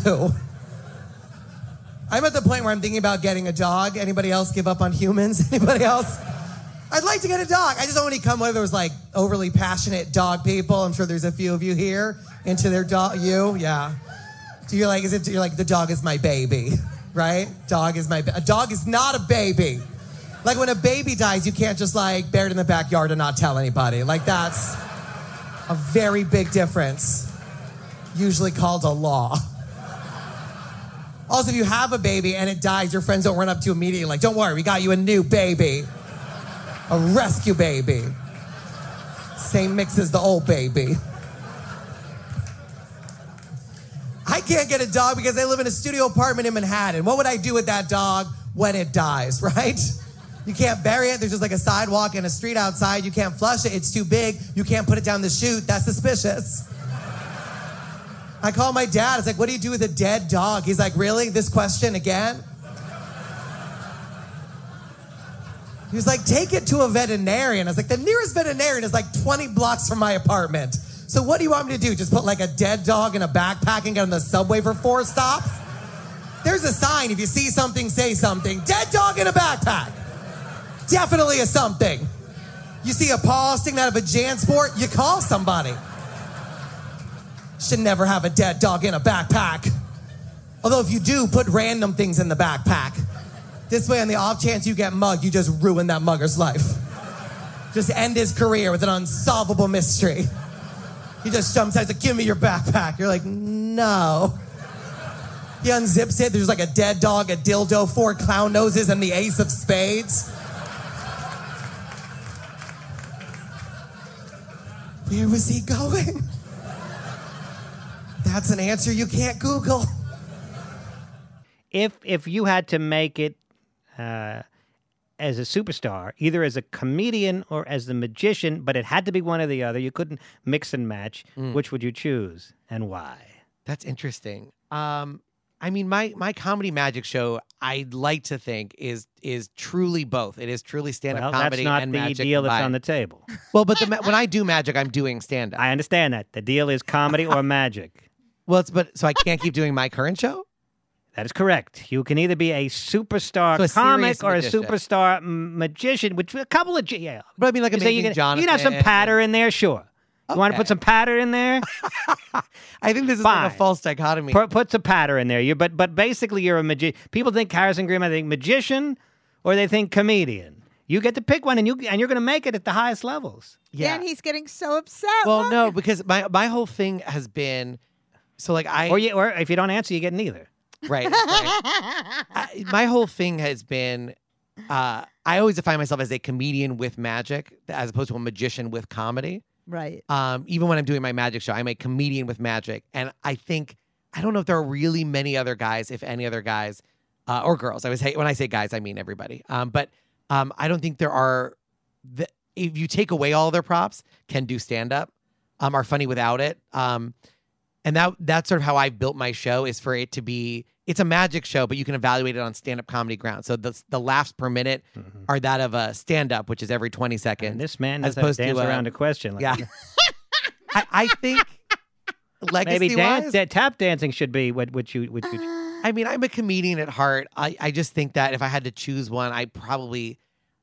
I'm at the point where I'm thinking about getting a dog. Anybody else give up on humans? Anybody else? I'd like to get a dog. I just don't want to come with those like overly passionate dog people. I'm sure there's a few of you here into their dog. You, yeah. Do you're like, is it? You're like, the dog is my baby, right? Dog is my. Ba- a dog is not a baby. Like when a baby dies, you can't just like bury it in the backyard and not tell anybody. Like that's a very big difference. Usually called a law. Also, if you have a baby and it dies, your friends don't run up to you immediately like, don't worry, we got you a new baby. A rescue baby. Same mix as the old baby. I can't get a dog because I live in a studio apartment in Manhattan. What would I do with that dog when it dies, [LAUGHS] right? You can't bury it. There's just like a sidewalk and a street outside. You can't flush it. It's too big. You can't put it down the chute. That's suspicious. I call my dad. It's like, what do you do with a dead dog? He's like, really? This question again? He was like, take it to a veterinarian. I was like, the nearest veterinarian is like 20 blocks from my apartment. So what do you want me to do? Just put like a dead dog in a backpack and get on the subway for four stops? There's a sign. If you see something, say something. Dead dog in a backpack. Definitely a something. You see a paw sticking out of a JanSport, you call somebody. Should never have a dead dog in a backpack. Although if you do, put random things in the backpack. This way, on the off chance you get mugged, you just ruin that mugger's life. Just end his career with an unsolvable mystery. He just jumps out, he's like, give me your backpack. You're like, no. He unzips it, there's like a dead dog, a dildo, four clown noses, and the ace of spades. Where was he going? That's an answer you can't Google. if if you had to make it uh, as a superstar, either as a comedian or as the magician, but it had to be one or the other. You couldn't mix and match. Which would you choose and why? That's interesting. Um, I mean, my my comedy magic show, I'd like to think is is truly both. It is truly stand up Well, comedy that's not and the magic deal that's on the table. [LAUGHS] Well, but the, when I do magic, I'm doing stand up. I understand that the deal is comedy or magic. [LAUGHS] Well, it's but so I can't keep doing my current show. That is correct. You can either be a superstar So a comic serious or a magician. superstar m- magician, which a couple of yeah. But I mean, like You say Amazing you can, Jonathan. you can have some patter in there, sure. You want to put some patter in there? [LAUGHS] I think this is like Fine. a false dichotomy. put, put some patter in there. You but but basically you're a magician. People think Harrison Greenbaum, I think magician, or they think comedian. You get to pick one, and you and you're going to make it at the highest levels. yeah. And he's getting so upset. well, Look. no, because my my whole thing has been so like I Or you, or if you don't answer, you get neither. Right. right. I, [LAUGHS] my whole thing has been uh, I always define myself as a comedian with magic as opposed to a magician with comedy. Right. Um, even when I'm doing my magic show, I'm a comedian with magic, and I think I don't know if there are really many other guys, if any other guys uh, or girls. I was when I say guys, I mean everybody. Um, but um, I don't think there are. The, if you take away all their props, can do stand up, um, are funny without it. And that that's sort of how I built my show is for it to be. It's a magic show, but you can evaluate it on stand up comedy ground. So the the laughs per minute are that of a stand up, which is every twenty seconds. And this man as does opposed to, dance uh, around a question. Like, Yeah. [LAUGHS] I, I think legacy [LAUGHS] maybe dan- wise, da- tap dancing should be what what you what you. I mean, I'm a comedian at heart. I, I just think that if I had to choose one, I probably,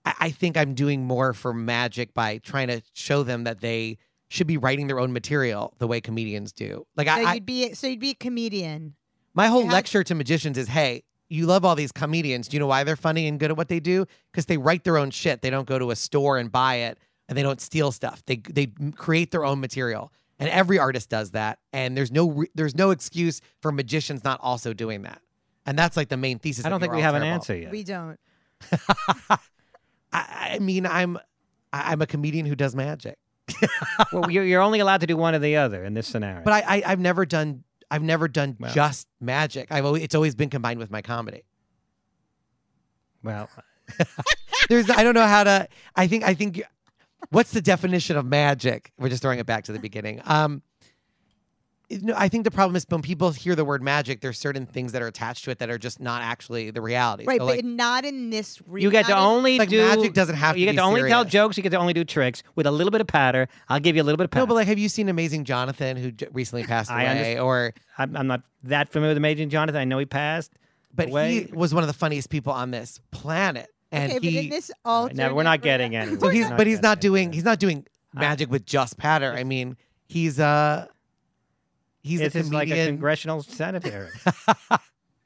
I, I think I'm doing more for magic by trying to show them that they should be writing their own material the way comedians do. Like So I, I you'd be so you'd be a comedian. my whole have- lecture to magicians is, hey, you love all these comedians. Do you know why they're funny and good at what they do? Because they write their own shit. They don't go to a store and buy it, and they don't steal stuff. They they create their own material, and every artist does that. And there's no re- there's no excuse for magicians not also doing that. And that's like the main thesis. I don't think we All have an answer yet. We don't. [LAUGHS] I, I mean, I'm I'm a comedian who does magic, [LAUGHS] well, you're, you're only allowed to do one or the other in this scenario. but I, I I've never done I've never done Well. just magic. I've always, it's always been combined with my comedy. well, [LAUGHS] There's I don't know how to. I think I think. What's the definition of magic? We're just throwing it back to the beginning. Um, no, I think the problem is when people hear the word magic, there's certain things that are attached to it that are just not actually the reality. Right, So, but like, not in this. Re- you get to only like do magic doesn't have to. You get be to only tell jokes. You get to only do tricks with a little bit of patter. I'll give you a little bit of patter. no, but like, have you seen Amazing Jonathan, who j- recently [SIGHS] passed I away? underst- Or, I'm, I'm not that familiar with Amazing Jonathan. I know he passed. but away. he was one of the funniest people on this planet, and okay, but in this All right, alternate. now we're not getting anywhere. so he's, not but he's not doing. anywhere. He's not doing magic with just patter. I mean, he's uh, he's This a is like a congressional senator. [LAUGHS]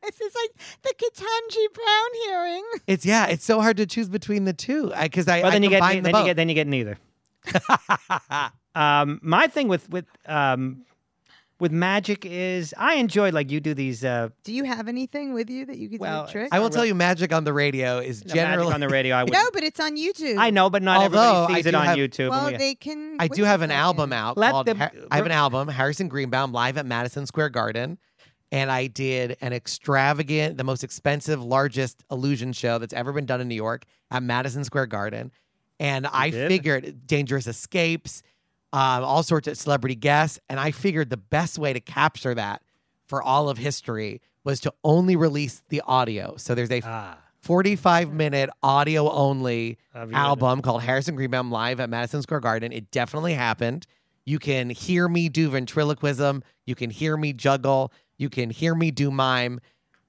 This is like the Ketanji Brown hearing. It's yeah, it's so hard to choose between the two because I, well, I then you get combine then them you get then you get neither. [LAUGHS] um, my thing with with um, with magic is I enjoy like you do these uh, Do you have anything with you that you could Well, do tricks? I will tell you, magic on the radio is magic generally. on the [LAUGHS] radio. I would. no, but it's on YouTube. I know, but not Although, everybody I sees it do on have- YouTube. Well, we- they can. I do have an second. album out Let called. them- I have an album, Harrison Greenbaum, live at Madison Square Garden, and I did an extravagant, the most expensive, largest illusion show that's ever been done in New York at Madison Square Garden. And I did? figured dangerous escapes, um, all sorts of celebrity guests. And I figured the best way to capture that for all of history was to only release the audio. So there's a Ah. 45 minute audio only album called Harrison Greenbaum Live at Madison Square Garden. It definitely happened. You can hear me do ventriloquism. You can hear me juggle. You can hear me do mime.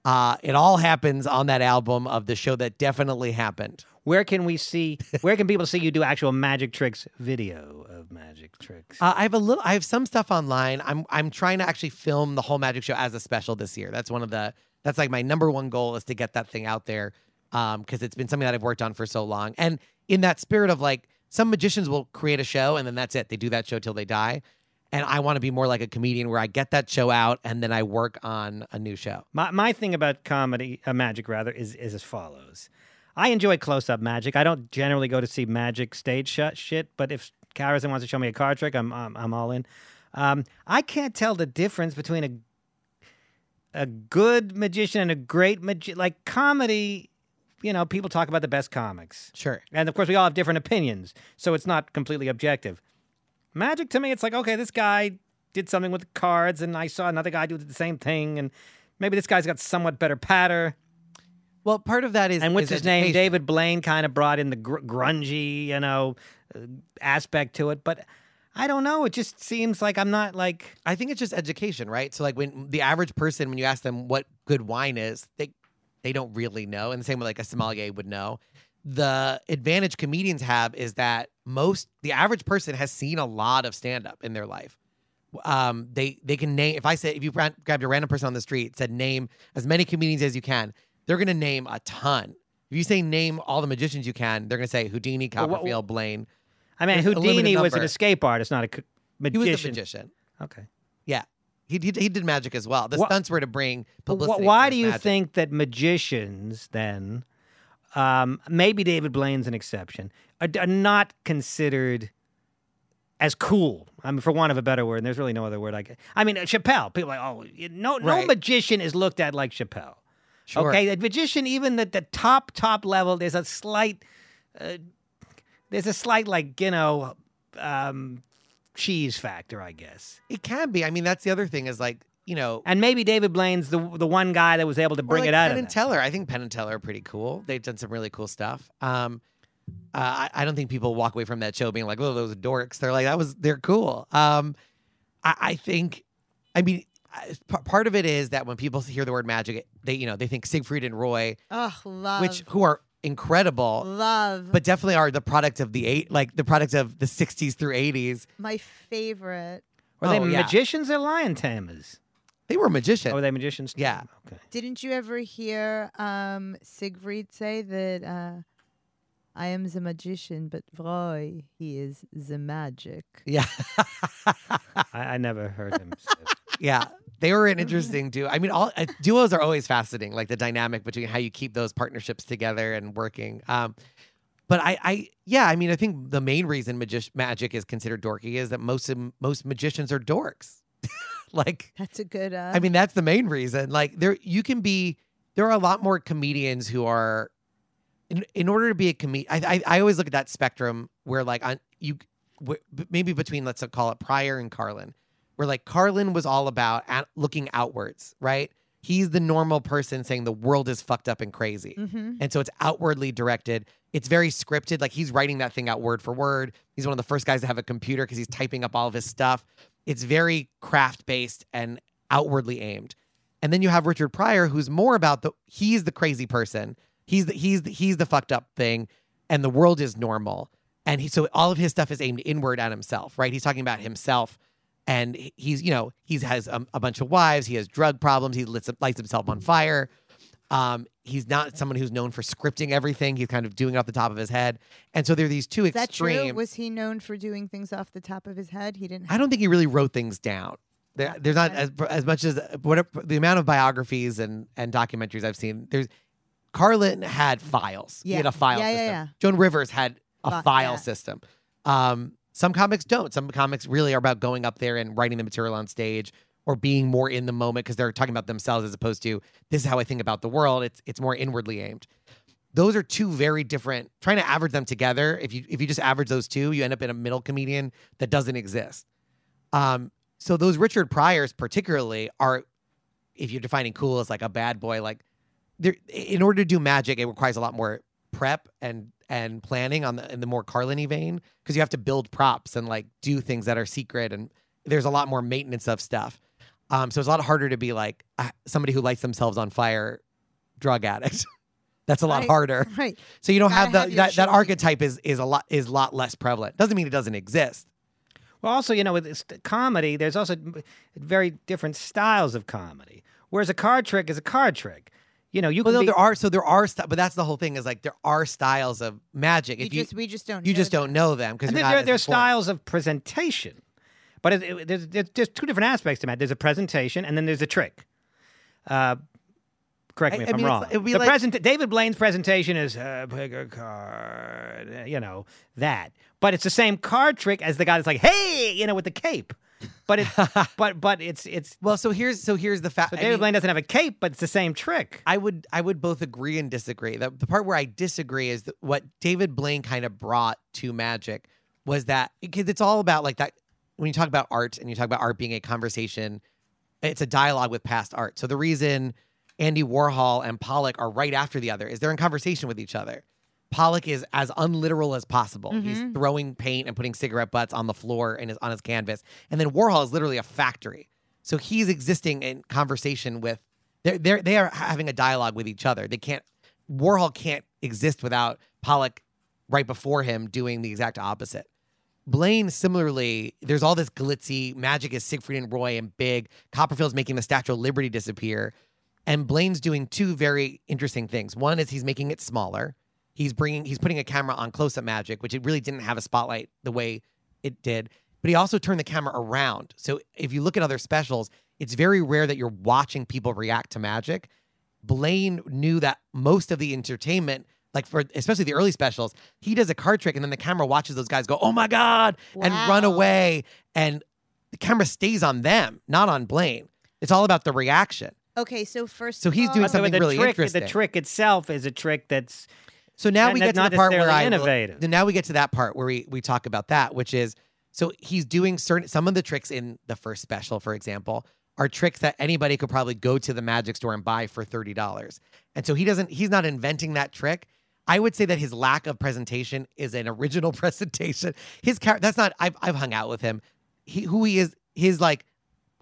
Uh, it all happens on that album of the show that definitely happened. Where can we see? Where can people see you do actual magic tricks video of magic tricks? Uh, I have a little. I have some stuff online. I'm I'm trying to actually film the whole magic show as a special this year. That's one of the. That's like my number one goal is to get that thing out there, because it's been something that I've worked on for so long. And in that spirit of like, some magicians will create a show and then that's it. They do that show till they die. And I want to be more like a comedian where I get that show out and then I work on a new show. My my thing about comedy, uh, magic rather, is is as follows. I enjoy close up magic. I don't generally go to see magic stage shit, but if Harrison wants to show me a card trick, I'm I'm, I'm all in. Um, I can't tell the difference between a a good magician and a great magi- like comedy. You know, people talk about the best comics. Sure. And of course, we all have different opinions, so it's not completely objective. Magic to me, it's like, okay, this guy did something with cards, and I saw another guy do the same thing, and maybe this guy's got somewhat better patter. Well, part of that is And what's is his name? David Blaine kind of brought in the gr- grungy, you know, uh, aspect to it, but I don't know. It just seems like I'm not like. I think it's just education, right? So like when the average person, when you ask them what good wine is, they they don't really know. And the same way like a sommelier would know. The advantage comedians have is that most the average person has seen a lot of stand up in their life. Um, they they can name if I said if you grabbed a random person on the street said name as many comedians as you can, they're gonna name a ton. If you say name all the magicians you can, they're gonna say Houdini, Well, what- Copperfield, Blaine. I mean, There's Houdini was an escape artist, not a magician. He was a magician. Okay. Yeah. He, he, he did magic as well. The Wha- stunts were to bring But wh- publicity. why do you magic. think that magicians then, um, maybe David Blaine's an exception, are, are not considered as cool? I mean, for want of a better word, and there's really no other word I can. I mean, Chappelle. People are like, oh, no, no Right. magician is looked at like Chappelle. Sure. Okay, the magician, even at the top top level, there's a slight, uh, there's a slight like you know, um, cheese factor, I guess. It can be. I mean, that's the other thing is like, you know, And maybe David Blaine's the the one guy that was able to bring like it out Penn and that. Teller. I think Penn and Teller are pretty cool. They've done some really cool stuff. Um, uh, I, I don't think people walk away from that show being like, "Oh, those dorks." They're like, "That was they're cool." Um, I, I think, I mean, part of it is that when people hear the word magic, they you know they think Siegfried and Roy, Oh, love. which who are incredible, love. but definitely are the product of the eight, like the product of the '60s through '80s. my favorite. Were they Oh, yeah. magicians or lion tamers? They were magicians. Or were they magicians? Yeah. Okay. Didn't you ever hear um, Siegfried say that uh, I am the magician, but Roy, he is the magic? Yeah. [LAUGHS] I, I never heard him. say it. yeah. They were an interesting duo. I mean, all uh, duos are always fascinating, like the dynamic between how you keep those partnerships together and working. Um, but I, I, yeah, I mean, I think the main reason magi- magic is considered dorky is that most of, most magicians are dorks. [LAUGHS] like, That's a good. Uh, I mean, that's the main reason. Like, there, you can be. There are a lot more comedians who are, in in order to be a comedian. I, I I always look at that spectrum where like on you, wh- maybe between let's call it Pryor and Carlin, where like Carlin was all about at, looking outwards, right? He's the normal person saying the world is fucked up and crazy. mhm. And so it's outwardly directed. It's very scripted. Like he's writing that thing out word for word. He's one of the first guys to have a computer because he's typing up all of his stuff. It's very craft based and outwardly aimed. And then you have Richard Pryor, who's more about the he's the crazy person. He's the he's the, he's the fucked up thing, and the world is normal. And he so all of his stuff is aimed inward at himself, right? He's talking about himself, and he's you know he has a, a bunch of wives. He has drug problems. He lights, lights himself on fire. Um, he's not someone who's known for scripting everything. He's kind of doing it off the top of his head. And so there are these two Is that true? extremes. Was he known for doing things off the top of his head? He didn't. I don't think he really wrote things down. There, there's not as as much as whatever the amount of biographies and and documentaries I've seen. There's Carlin had files. yeah. He had Yeah. a file Yeah, yeah, system. yeah. Joan Rivers had a file yeah. system. Um, some comics don't. Some comics really are about going up there and writing the material on stage, or being more in the moment because they're talking about themselves as opposed to this is how I think about the world. It's it's more inwardly aimed. Those are two very different. Trying to average them together, if you if you just average those two, you end up in a middle comedian that doesn't exist. Um, so those Richard Pryors particularly are, if you're defining cool as like a bad boy, like in order to do magic, it requires a lot more prep and and planning on the in the more Carlin vein because you have to build props and like do things that are secret and there's a lot more maintenance of stuff. Um, so it's a lot harder to be like uh, somebody who lights themselves on fire, drug addict. [LAUGHS] That's a lot Right. harder. Right. So you don't Gotta have the have that, that archetype is is a lot is a lot less prevalent. Doesn't mean it doesn't exist. Well, also, you know, with this comedy, there's also very different styles of comedy. Whereas a card trick is a card trick. You know, you Well, can no, be, there are so there are st- but that's the whole thing is like there are styles of magic. You If you just we just don't. you know just that. don't know them because and you're there, there, as styles of presentation, but it, it, there's, there's there's two different aspects to that. There's a presentation, and then there's a trick. Uh, correct me I- if I I'm mean, wrong. it'd be the like- present David Blaine's presentation is uh, pick a card, uh, you know that, but it's the same card trick as the guy that's like, hey, you know, with the cape. But it, [LAUGHS] but but it's it's. Well, so here's so here's the fact. So David Blaine doesn't have a cape, but it's the same trick. I would I would both agree and disagree. The, the part where I disagree is that what David Blaine kind of brought to magic was that because it's all about like that when you talk about art and you talk about art being a conversation, it's a dialogue with past art. So the reason Andy Warhol and Pollock are right after the other is they're in conversation with each other. Pollock is as unliteral as possible. He's mm-hmm. throwing paint and putting cigarette butts on the floor and his on his canvas. And then Warhol is literally a factory. So he's existing in conversation with they're, they're they are having a dialogue with each other. They can't Warhol can't exist without Pollock right before him doing the exact opposite. Blaine, similarly, there's all this glitzy magic is Siegfried and Roy and big. Copperfield's making the Statue of Liberty disappear. And Blaine's doing two very interesting things. One is he's making it smaller. He's bringing, he's putting a camera on close up magic, which it really didn't have a spotlight the way it did. But he also turned the camera around. So if you look at other specials, it's very rare that you're watching people react to magic. Blaine knew that most of the entertainment, like for especially the early specials, he does a card trick and then the camera watches those guys go, "Oh my god!" and run away, and the camera stays on them, not on Blaine. It's all about the reaction. Okay, so first. So he's doing But the- something the really trick, interesting. The trick itself is a trick that's So now And we get to the part where I innovative. now we get to that part where we we talk about that, which is so he's doing certain some of the tricks in the first special, for example, are tricks that anybody could probably go to the magic store and buy for thirty dollars. And so he doesn't he's not inventing that trick. I would say that his lack of presentation is an original [LAUGHS] presentation. His character that's not I've I've hung out with him. He who he is his like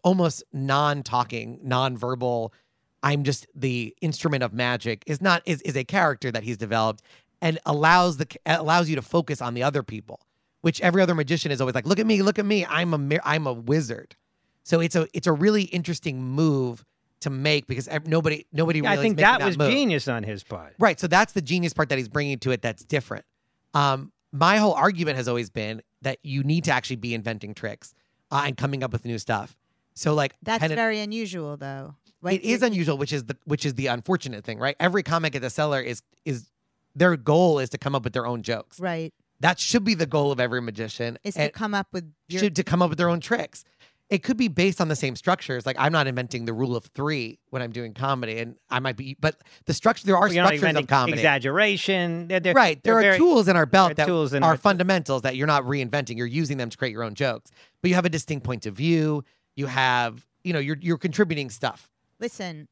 almost non-talking, non-verbal I'm just the instrument of magic is not is is a character that he's developed and allows the allows you to focus on the other people, which every other magician is always like, look at me, look at me, I'm a I'm a wizard. So it's a it's a really interesting move to make because nobody nobody Yeah, really I think making that was move. genius on his part. Right. So that's the genius part that he's bringing to it that's different. Um, my whole argument has always been that you need to actually be inventing tricks uh, and coming up with new stuff. So like That's Tennant- very unusual, though. Like, it is unusual, which is the which is the unfortunate thing, right? Every comic at the cellar is is their goal is to come up with their own jokes. Right. That should be the goal of every magician. Is and to come up with your. should to come up with their own tricks. It could be based on the same structures. Like I'm not inventing the rule of three when I'm doing comedy, and I might be, but the structure there are Well, structures inventing of comedy. exaggeration. They're, they're, Right. There they're are very- tools in our belt that are tools are our- fundamentals that you're not reinventing. You're using them to create your own jokes. But you have a distinct point of view. You have, you know, you're you're contributing stuff. Listen,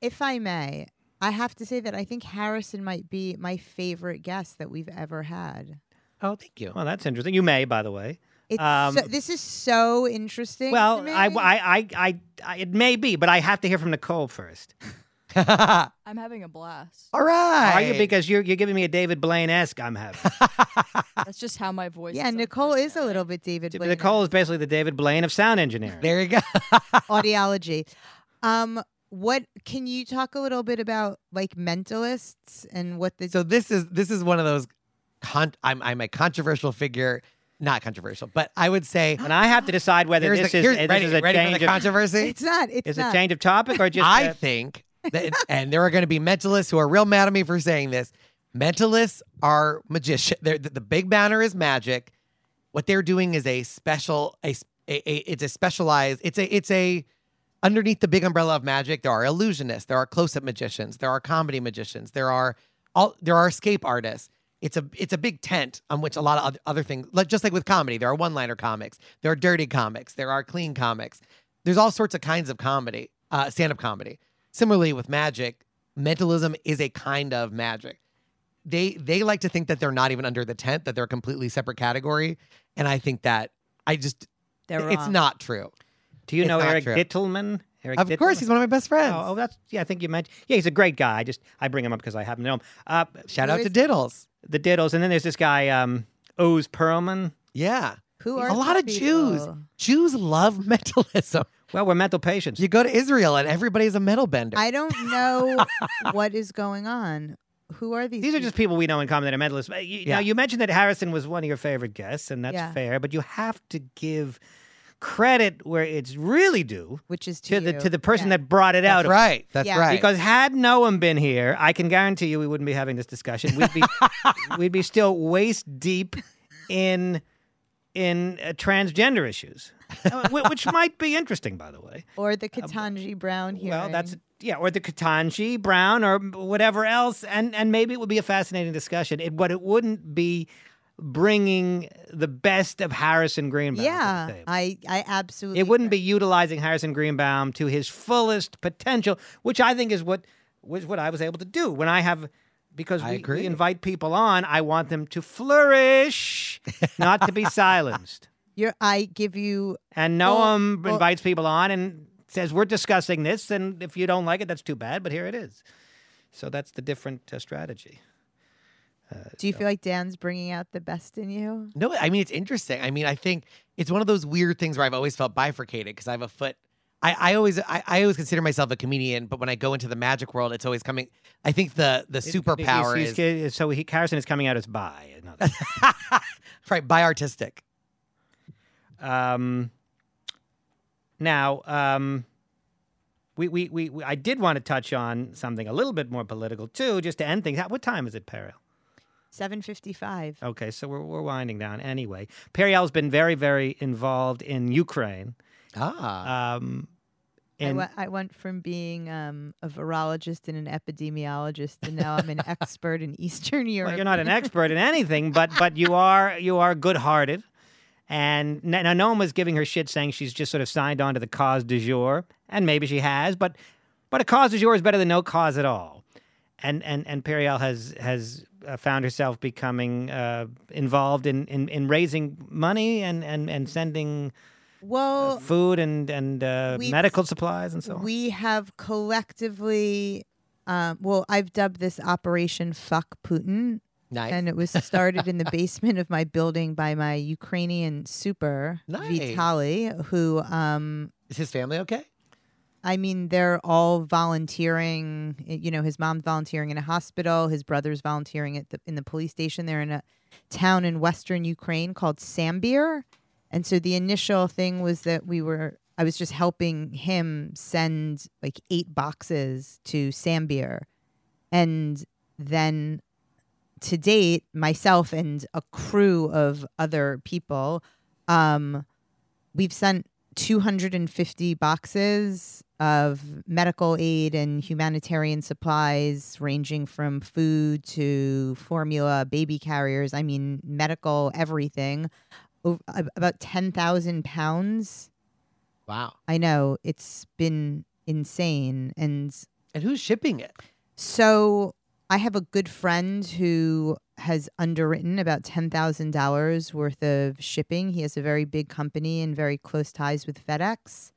if I may, I have to say that I think Harrison might be my favorite guest that we've ever had. Oh, thank you. Well, that's interesting. You may, by the way. It's Um, so, this is so interesting. Well, to me. I, I, I, I, I, it may be, but I have to hear from Nicole first. [LAUGHS] I'm having a blast. All right. Are you? Because you're you're giving me a David Blaine esque. I'm having. [LAUGHS] That's just how my voice. yeah, is Nicole is a little bit David. Blaine Nicole is basically the David Blaine of sound engineering. there you go. [LAUGHS] audiology. Um, what can you talk a little bit about like mentalists and what the so this is this is one of those. Con- I'm I'm a controversial figure. Not controversial, but I would say And I have to decide whether here's this the, is here's, this ready, is a ready for change the of controversy. it's not it's is a not change of topic or just I uh, think that, and there are going to be mentalists who are real mad at me for saying this. Mentalists are magician. The, the big banner is magic. What they're doing is a special, a, a, a it's a specialized. It's a it's a underneath the big umbrella of magic. There are illusionists. There are close-up magicians. There are comedy magicians. There are all there are escape artists. It's a it's a big tent on which a lot of other, things, just like with comedy, there are one-liner comics. There are dirty comics. There are clean comics. There's all sorts of kinds of comedy, uh, stand-up comedy. Similarly with magic, mentalism is a kind of magic they they like to think that they're not even under the tent that they're a completely separate category and i think that i just They're it's wrong. not true Do you It's know not Eric true. Dittelman? Eric of course Dittelman? he's one of my best friends Oh, oh, that's yeah. I think you mentioned. Yeah, he's a great guy. I just I bring him up because I happen to know him. Uh, shout out to is- diddles the Diddles, and then there's this guy um, Oz Pearlman. yeah Who are a lot of these jews people? jews love [LAUGHS] mentalism Well, we're mental patients. you go to israel and everybody's a metal bender I don't know [LAUGHS] what is going on. Who are these? These are just people we know in common that are mentalists. You, Yeah. Now, you mentioned that Harrison was one of your favorite guests, and that's Yeah. fair. But you have to give credit where it's really due which is to to, the to the person Yeah. that brought it out. that's right that's Yeah. right Because had Noam been here, I can guarantee you we wouldn't be having this discussion. We'd be [LAUGHS] we'd be still waist deep in in uh, transgender issues, Uh, which [LAUGHS] might be interesting, by the way. or the Ketanji Brown hearing. Well, that's yeah, or the Ketanji Brown or whatever else, and and maybe it would be a fascinating discussion. It, but it wouldn't be bringing the best of Harrison Greenbaum. yeah. I I absolutely. It wouldn't be utilizing Harrison Greenbaum to his fullest potential, which I think is what was what I was able to do when I have. Because I we, agree. we invite people on, I want them to flourish, not to be [LAUGHS] silenced. You're, I give you. And Well, Noam well- invites people on and says, "We're discussing this, and if you don't like it, that's too bad. But here it is." So that's the different uh, strategy. Do you feel like Dan's bringing out the best in you? No, I mean it's interesting. I mean, I think it's one of those weird things where I've always felt bifurcated because I have a foot. I, I always I, I always consider myself a comedian, but when I go into the magic world, it's always coming. I think the the superpower He's- is so he Harrison is coming out as bi. in [LAUGHS] right by artistic. Um, now, um, we, we, we, we, I did want to touch on something a little bit more political too, just to end things. How- What time is it, Periel? Seven fifty-five. Okay, so we're, we're winding down anyway. Periel's been very, very involved in Ukraine. Ah, Um, I and went, went from being um, a virologist and an epidemiologist, and now I'm an [LAUGHS] expert in Eastern Europe. well, you're not an expert in anything, but but you are you are good-hearted. And now Noam was giving her shit, saying she's just sort of signed on to the cause du jour, and maybe she has, but but a cause du jour is better than no cause at all. And and and Periel has has uh, found herself becoming uh, involved in, in in raising money and and and sending well, food and and uh, medical supplies and so on. we have collectively. Um, well, I've dubbed this Operation Fuck Putin, nice. and it was started in the [LAUGHS] basement of my building by my Ukrainian super Nice. Vitali, who um, is his family okay? I mean, they're all volunteering. You know, his mom's volunteering in a hospital. His brother's volunteering at the in the police station. They're in a town in western Ukraine called Sambir. And so the initial thing was that we were. I was just helping him send like eight boxes to Sambir, and then to date, myself and a crew of other people, um, we've sent 250 boxes of medical aid and humanitarian supplies ranging from food to formula baby carriers i mean medical everything Ov- ab- about 10,000 pounds Wow. i know it's been insane and And who's shipping it? so I have a good friend who has underwritten about $10,000 worth of shipping. He has a very big company and very close ties with FedEx.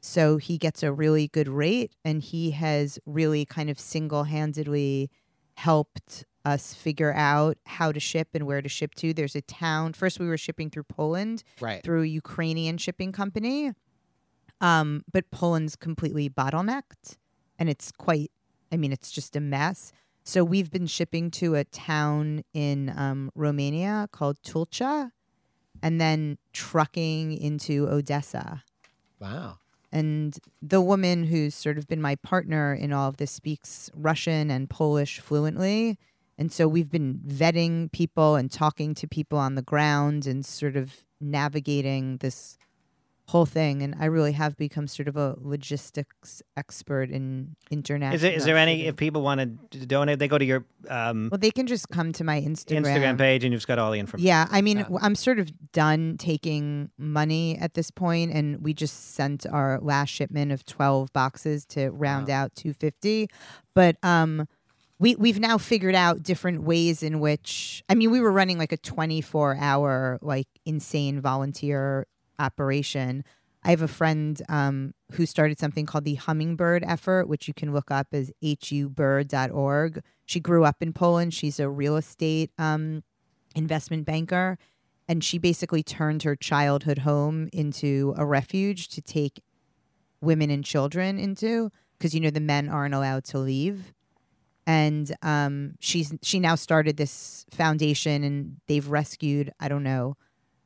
So he gets a really good rate and he has really kind of single-handedly helped us figure out how to ship and where to ship to. There's a town. First we were shipping through Poland Right. through a Ukrainian shipping company. Um, but Poland's completely bottlenecked and it's quite I mean, it's just a mess. So we've been shipping to a town in um, Romania called Tulcea and then trucking into Odessa. Wow. And the woman who's sort of been my partner in all of this speaks Russian and Polish fluently. And so we've been vetting people and talking to people on the ground and sort of navigating this whole thing, and I really have become sort of a logistics expert in international. Is there, is there any, if people want to donate, they go to your um, Well, they can just come to my Instagram. Instagram page and you've got all the information. Yeah, I mean, I'm sort of done taking money at this point, and we just sent our last shipment of twelve boxes to round out two fifty. But um, we we've now figured out different ways in which I mean, we were running like a twenty four hour like insane volunteer operation. I have a friend um, who started something called the Hummingbird Effort, which you can look up as hubird.org. She grew up in Poland. She's a real estate um, investment banker. And she basically turned her childhood home into a refuge to take women and children into because, you know, the men aren't allowed to leave. And um, she's she now started this foundation and they've rescued, I don't know,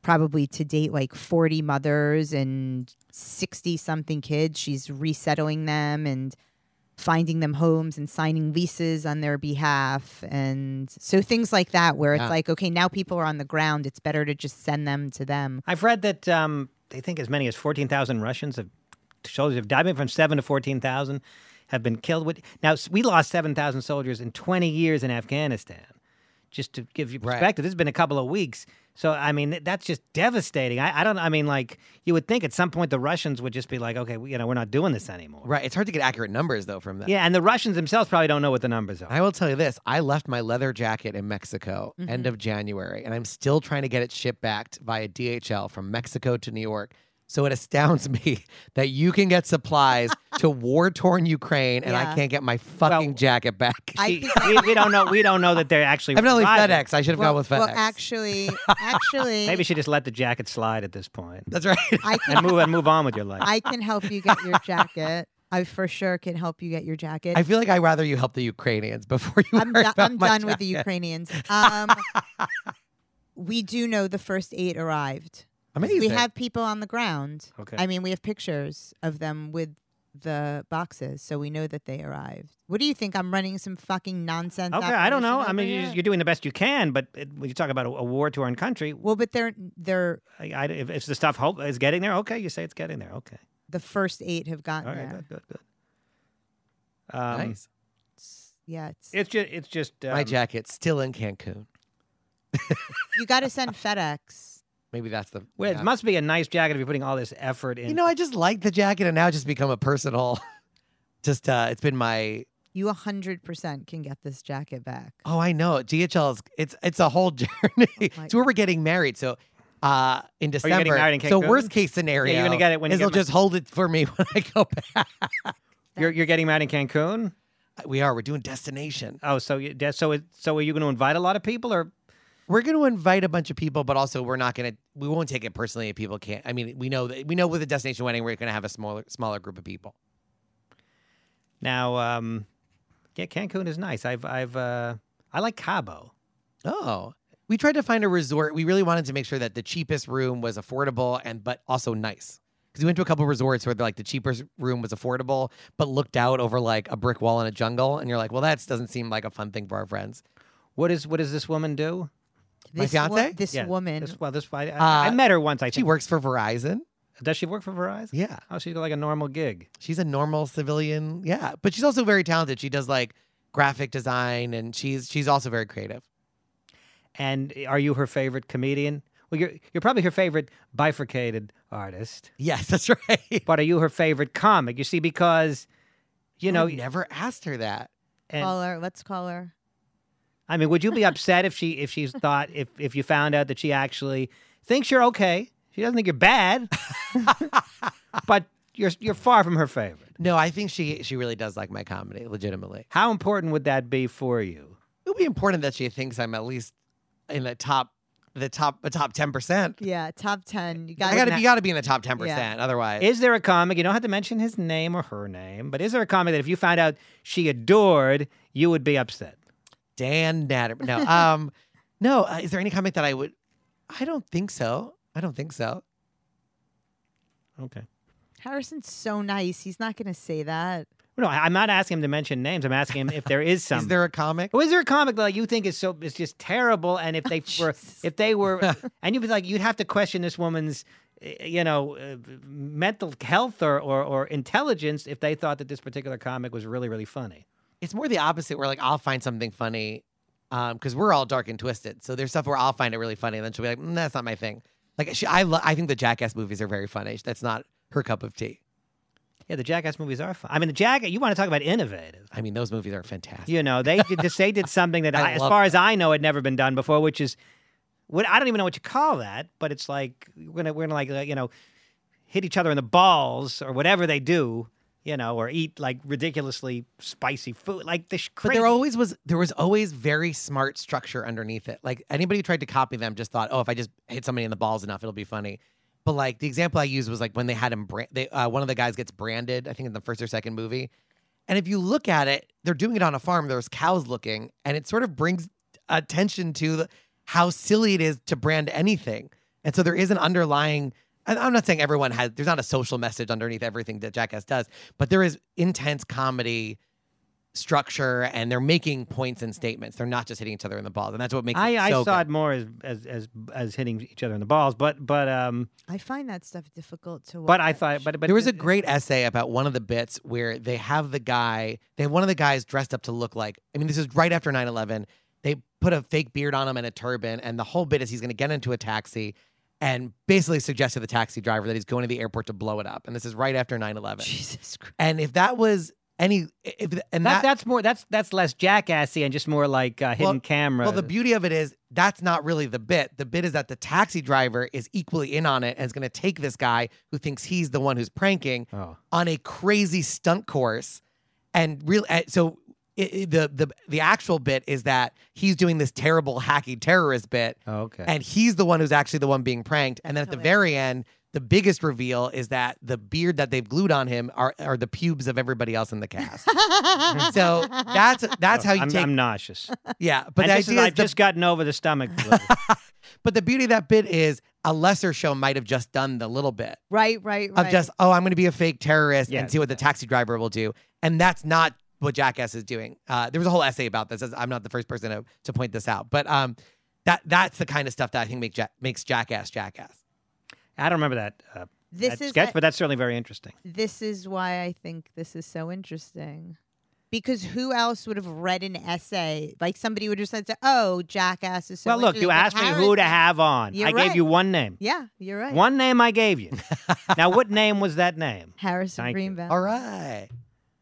probably to date like 40 mothers and 60 something kids. She's resettling them and finding them homes and signing leases on their behalf and so things like that where it's Yeah. like okay now people are on the ground it's better to just send them to them I've read that um, they think as many as 14,000 Russians have soldiers have died, from seven to 14,000 have been killed. With now we lost 7,000 soldiers in 20 years in Afghanistan. Just to give you Right. perspective, this has been a couple of weeks. So I mean, that's just devastating. I, I don't. I mean, like you would think at some point the Russians would just be like, okay, you know, we're not doing this anymore. Right. It's hard to get accurate numbers though from that. Yeah, and the Russians themselves probably don't know what the numbers are. I will tell you this: I left my leather jacket in Mexico Mm-hmm. end of January, and I'm still trying to get it shipped back via DHL from Mexico to New York. So it astounds [LAUGHS] me that you can get supplies to [LAUGHS] war-torn Ukraine, and I can't get my fucking Well, jacket back. I [LAUGHS] think- we, we don't know. We don't know that they're actually. Evidently surviving. FedEx. I should have well, gone with FedEx. well actually actually Maybe she just let the jacket slide at this point That's right. I can and move and move on with your life. I can help you get your jacket I for sure can help you get your jacket I feel like I'd rather you help the Ukrainians before you. I'm, worry do- about I'm my done with the jacket. Ukrainians. Um, we do know the first eight arrived. Amazing. We have people on the ground. Okay. I mean, we have pictures of them with the boxes, so we know that they arrived. What do you think? I'm running some fucking nonsense. Okay, I don't know. I mean, you're, here? you're doing the best you can, but it, when you talk about a, a war-torn country, well, but they're they're I, I, if, if the stuff hope is getting there, okay, you say it's getting there. Okay, the first eight have gotten all right, there. good, good, good. Um, nice. It's- yeah, it's It's just, it's just. Um, my jacket's still in Cancun. [LAUGHS] you got to send FedEx. Maybe that's the. Well, yeah. it must be a nice jacket if you're putting all this effort in. You know, I just like the jacket, and now it's just become a personal. [LAUGHS] Just, uh, it's been my. You 100% can get this jacket back. Oh, I know. DHL is. It's it's a whole [LAUGHS] journey. my it's where we're getting married. So, uh, in you December. getting married in so worst case scenario. you're gonna get it when you is get they'll just hold it for me [LAUGHS] when I go back. you're, you're getting married in Cancun. we are. We're doing destination. Oh, so you, that- so so are you going to invite a lot of people, or We're going to invite a bunch of people, but also we're not going to. We won't take it personally if people can't. I mean, we know that we know with a destination wedding we're going to have a smaller smaller group of people. now? Um, yeah, Cancun is nice. I've I've uh, I like Cabo. Oh. We tried to find a resort. We really wanted to make sure that the cheapest room was affordable and but also nice. Because we went to a couple resorts where like the cheapest room was affordable, but looked out over like a brick wall in a jungle, and you're like, well, that doesn't seem like a fun thing for our friends. What is what does this woman do? My This wo- fiance? this Yeah, woman. This, well, this I, I, I Uh, met her once. I She think. works for Verizon. Does she work for Verizon? Yeah. Oh, she's got like a normal gig. She's a normal civilian. Yeah. But she's also very talented. She does like graphic design and she's she's also very creative. And are you her favorite comedian? Well, you're you're probably her favorite bifurcated artist, Yes, [LAUGHS] that's right. but are you her favorite comic? You see, because you know, I never asked her that. and, call her. Let's call her. I mean, would you be upset if she if she's thought if if you found out that she actually thinks you're okay? She doesn't think you're bad, [LAUGHS] but you're you're far from her favorite. No, I think she she really does like my comedy, legitimately. How important would that be for you? It would be important that she thinks I'm at least in the top the top the top ten percent. Yeah, top ten. You got I gotta you gotta be in the top ten percent. Otherwise Is there a comic? You don't have to mention his name or her name, but is there a comic that if you found out she adored, you would be upset? Dan Natter. No. Um [LAUGHS] no, uh, is there any comic that I would I don't think so. I don't think so. Okay. Harrison's so nice. He's not going to say that. No, I- I'm not asking him to mention names. I'm asking him if there is [LAUGHS] some. Is there a comic? Oh, is there a comic that you think is so is just terrible? And if [LAUGHS] they were, if they were, and you'd be like, you'd have to question this woman's eh, you know, uh, mental health or, or or intelligence if they thought that this particular comic was really really funny. It's more the opposite where like I'll find something funny because we're all dark and twisted. So there's stuff where I'll find it really funny and then she'll be like, mm, that's not my thing. Like she, I, lo- I think the Jackass movies are very funny. That's not her cup of tea. Yeah, the Jackass movies are fun. I mean, the Jackass. You want to talk about innovative? I mean, those movies are fantastic. You know, they did this, they did something that, [LAUGHS] I I, as far as I know, had never been done before, which is what I don't even know what you call that, but it's like we're gonna we're gonna like uh, you know hit each other in the balls or whatever they do, you know, or eat like ridiculously spicy food, like the sh- But there always was there was always very smart structure underneath it. Like anybody who tried to copy them just thought, oh, if I just hit somebody in the balls enough, it'll be funny. But like the example I used was like when they had him, brand, they uh, one of the guys gets branded. I think in the first or second movie, and if you look at it, they're doing it on a farm. There's cows looking, and it sort of brings attention to the, how silly it is to brand anything. And so there is an underlying. And I'm not saying everyone has. There's not a social message underneath everything that Jackass does, but there is intense comedy structure and they're making points and statements. They're not just hitting each other in the balls. And that's what makes I, it I saw good. it more as, as as as hitting each other in the balls, but but um I find that stuff difficult to watch. but I thought but but there was a great essay about one of the bits where they have the guy, they have one of the guys dressed up to look like, I mean, this is right after 9 11. They put a fake beard on him and a turban. And the whole bit is he's going to get into a taxi and basically suggest to the taxi driver that he's going to the airport to blow it up. And this is right after 9 11. Jesus Christ. And if that was any, if, and that, that, that's more that's that's less jackassy and just more like uh, hidden Well- camera. Well, the beauty of it is that's not really the bit. The bit is that the taxi driver is equally in on it and is going to take this guy who thinks he's the one who's pranking oh. on a crazy stunt course, and real. uh, So it, it- the the the actual bit is that he's doing this terrible hacky terrorist bit, oh, okay. and he's the one who's actually the one being pranked. And then at the very end, the biggest reveal is that the beard that they've glued on him are are the pubes of everybody else in the cast. [LAUGHS] so that's that's how you I'm, take. I'm nauseous. yeah, but and the this is- idea is I've the just gotten over the stomach. [LAUGHS] But the beauty of that bit is a lesser show might have just done the little bit Right, right, right. of just, oh, I'm going to be a fake terrorist and see what the taxi driver will do. And that's not what Jackass is doing. Uh, there was a whole essay about this. I'm not the first person to, to point this out. But um, that that's the kind of stuff that I think make ja- makes Jackass Jackass. I don't remember that, uh, This that is sketch, a- but that's certainly very interesting. this is why I think this is so interesting. Because who else would have read an essay like somebody would have said, "Oh, Jackass is so." well, look, you interesting," asked but me who to have on. You're I gave you one name. Yeah, you're right. One name I gave you. [LAUGHS] now, what name was that name? Harrison Thank you. Greenbaum. All right.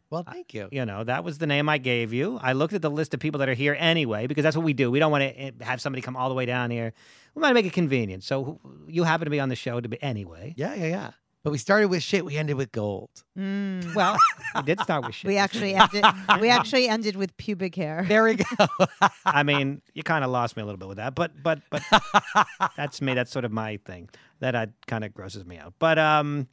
Well, thank you. You know, that was the name I gave you. I looked at the list of people that are here anyway, because that's what we do. We don't want to have somebody come all the way down here. We want to make it convenient. So you happen to be on the show to be anyway. Yeah, yeah, yeah. But we started with shit. We ended with gold. Mm. Well, [LAUGHS] we did start with shit. We actually ended. we actually ended with pubic hair. [LAUGHS] There we go. [LAUGHS] I mean, you kind of lost me a little bit with that, but but but that's me. That's sort of my thing. That uh, kind of grosses me out. But um,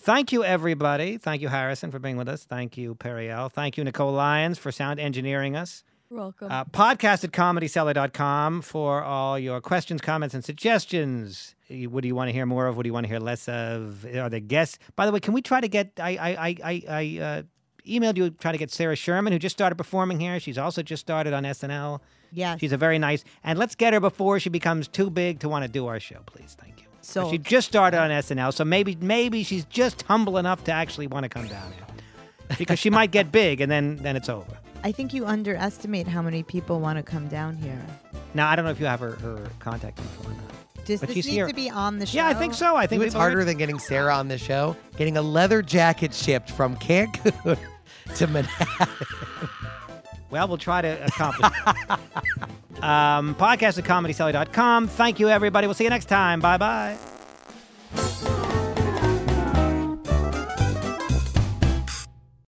thank you everybody. Thank you Harrison for being with us. Thank you Periel. Thank you Nicole Lyons for sound engineering us. You're welcome. Uh, podcast at comedycellar.com for all your questions, comments, and suggestions. What do you want to hear more of? What do you want to hear less of? Are there guests? By the way, can we try to get? I I I I, I uh, emailed you try to get Sarah Sherman, who just started performing here. She's also just started on SNL. Yes. She's a very nice, and let's get her before she becomes too big to want to do our show, please. Thank you. So she just started on SNL, so maybe maybe she's just humble enough to actually want to come down here, because she might get big, and then then it's over. I think you underestimate how many people want to come down here. Now I don't know if you have her, her contact info or not. Does But this she's need here. to be on the show? Yeah, I think so. I I think think it's harder than getting Sarah on the show. Getting a leather jacket shipped from Cancun [LAUGHS] to Manhattan. Well, we'll try to accomplish Podcast [LAUGHS] um, podcast at comedycellar.com. Thank you, everybody. We'll see you next time. Bye bye.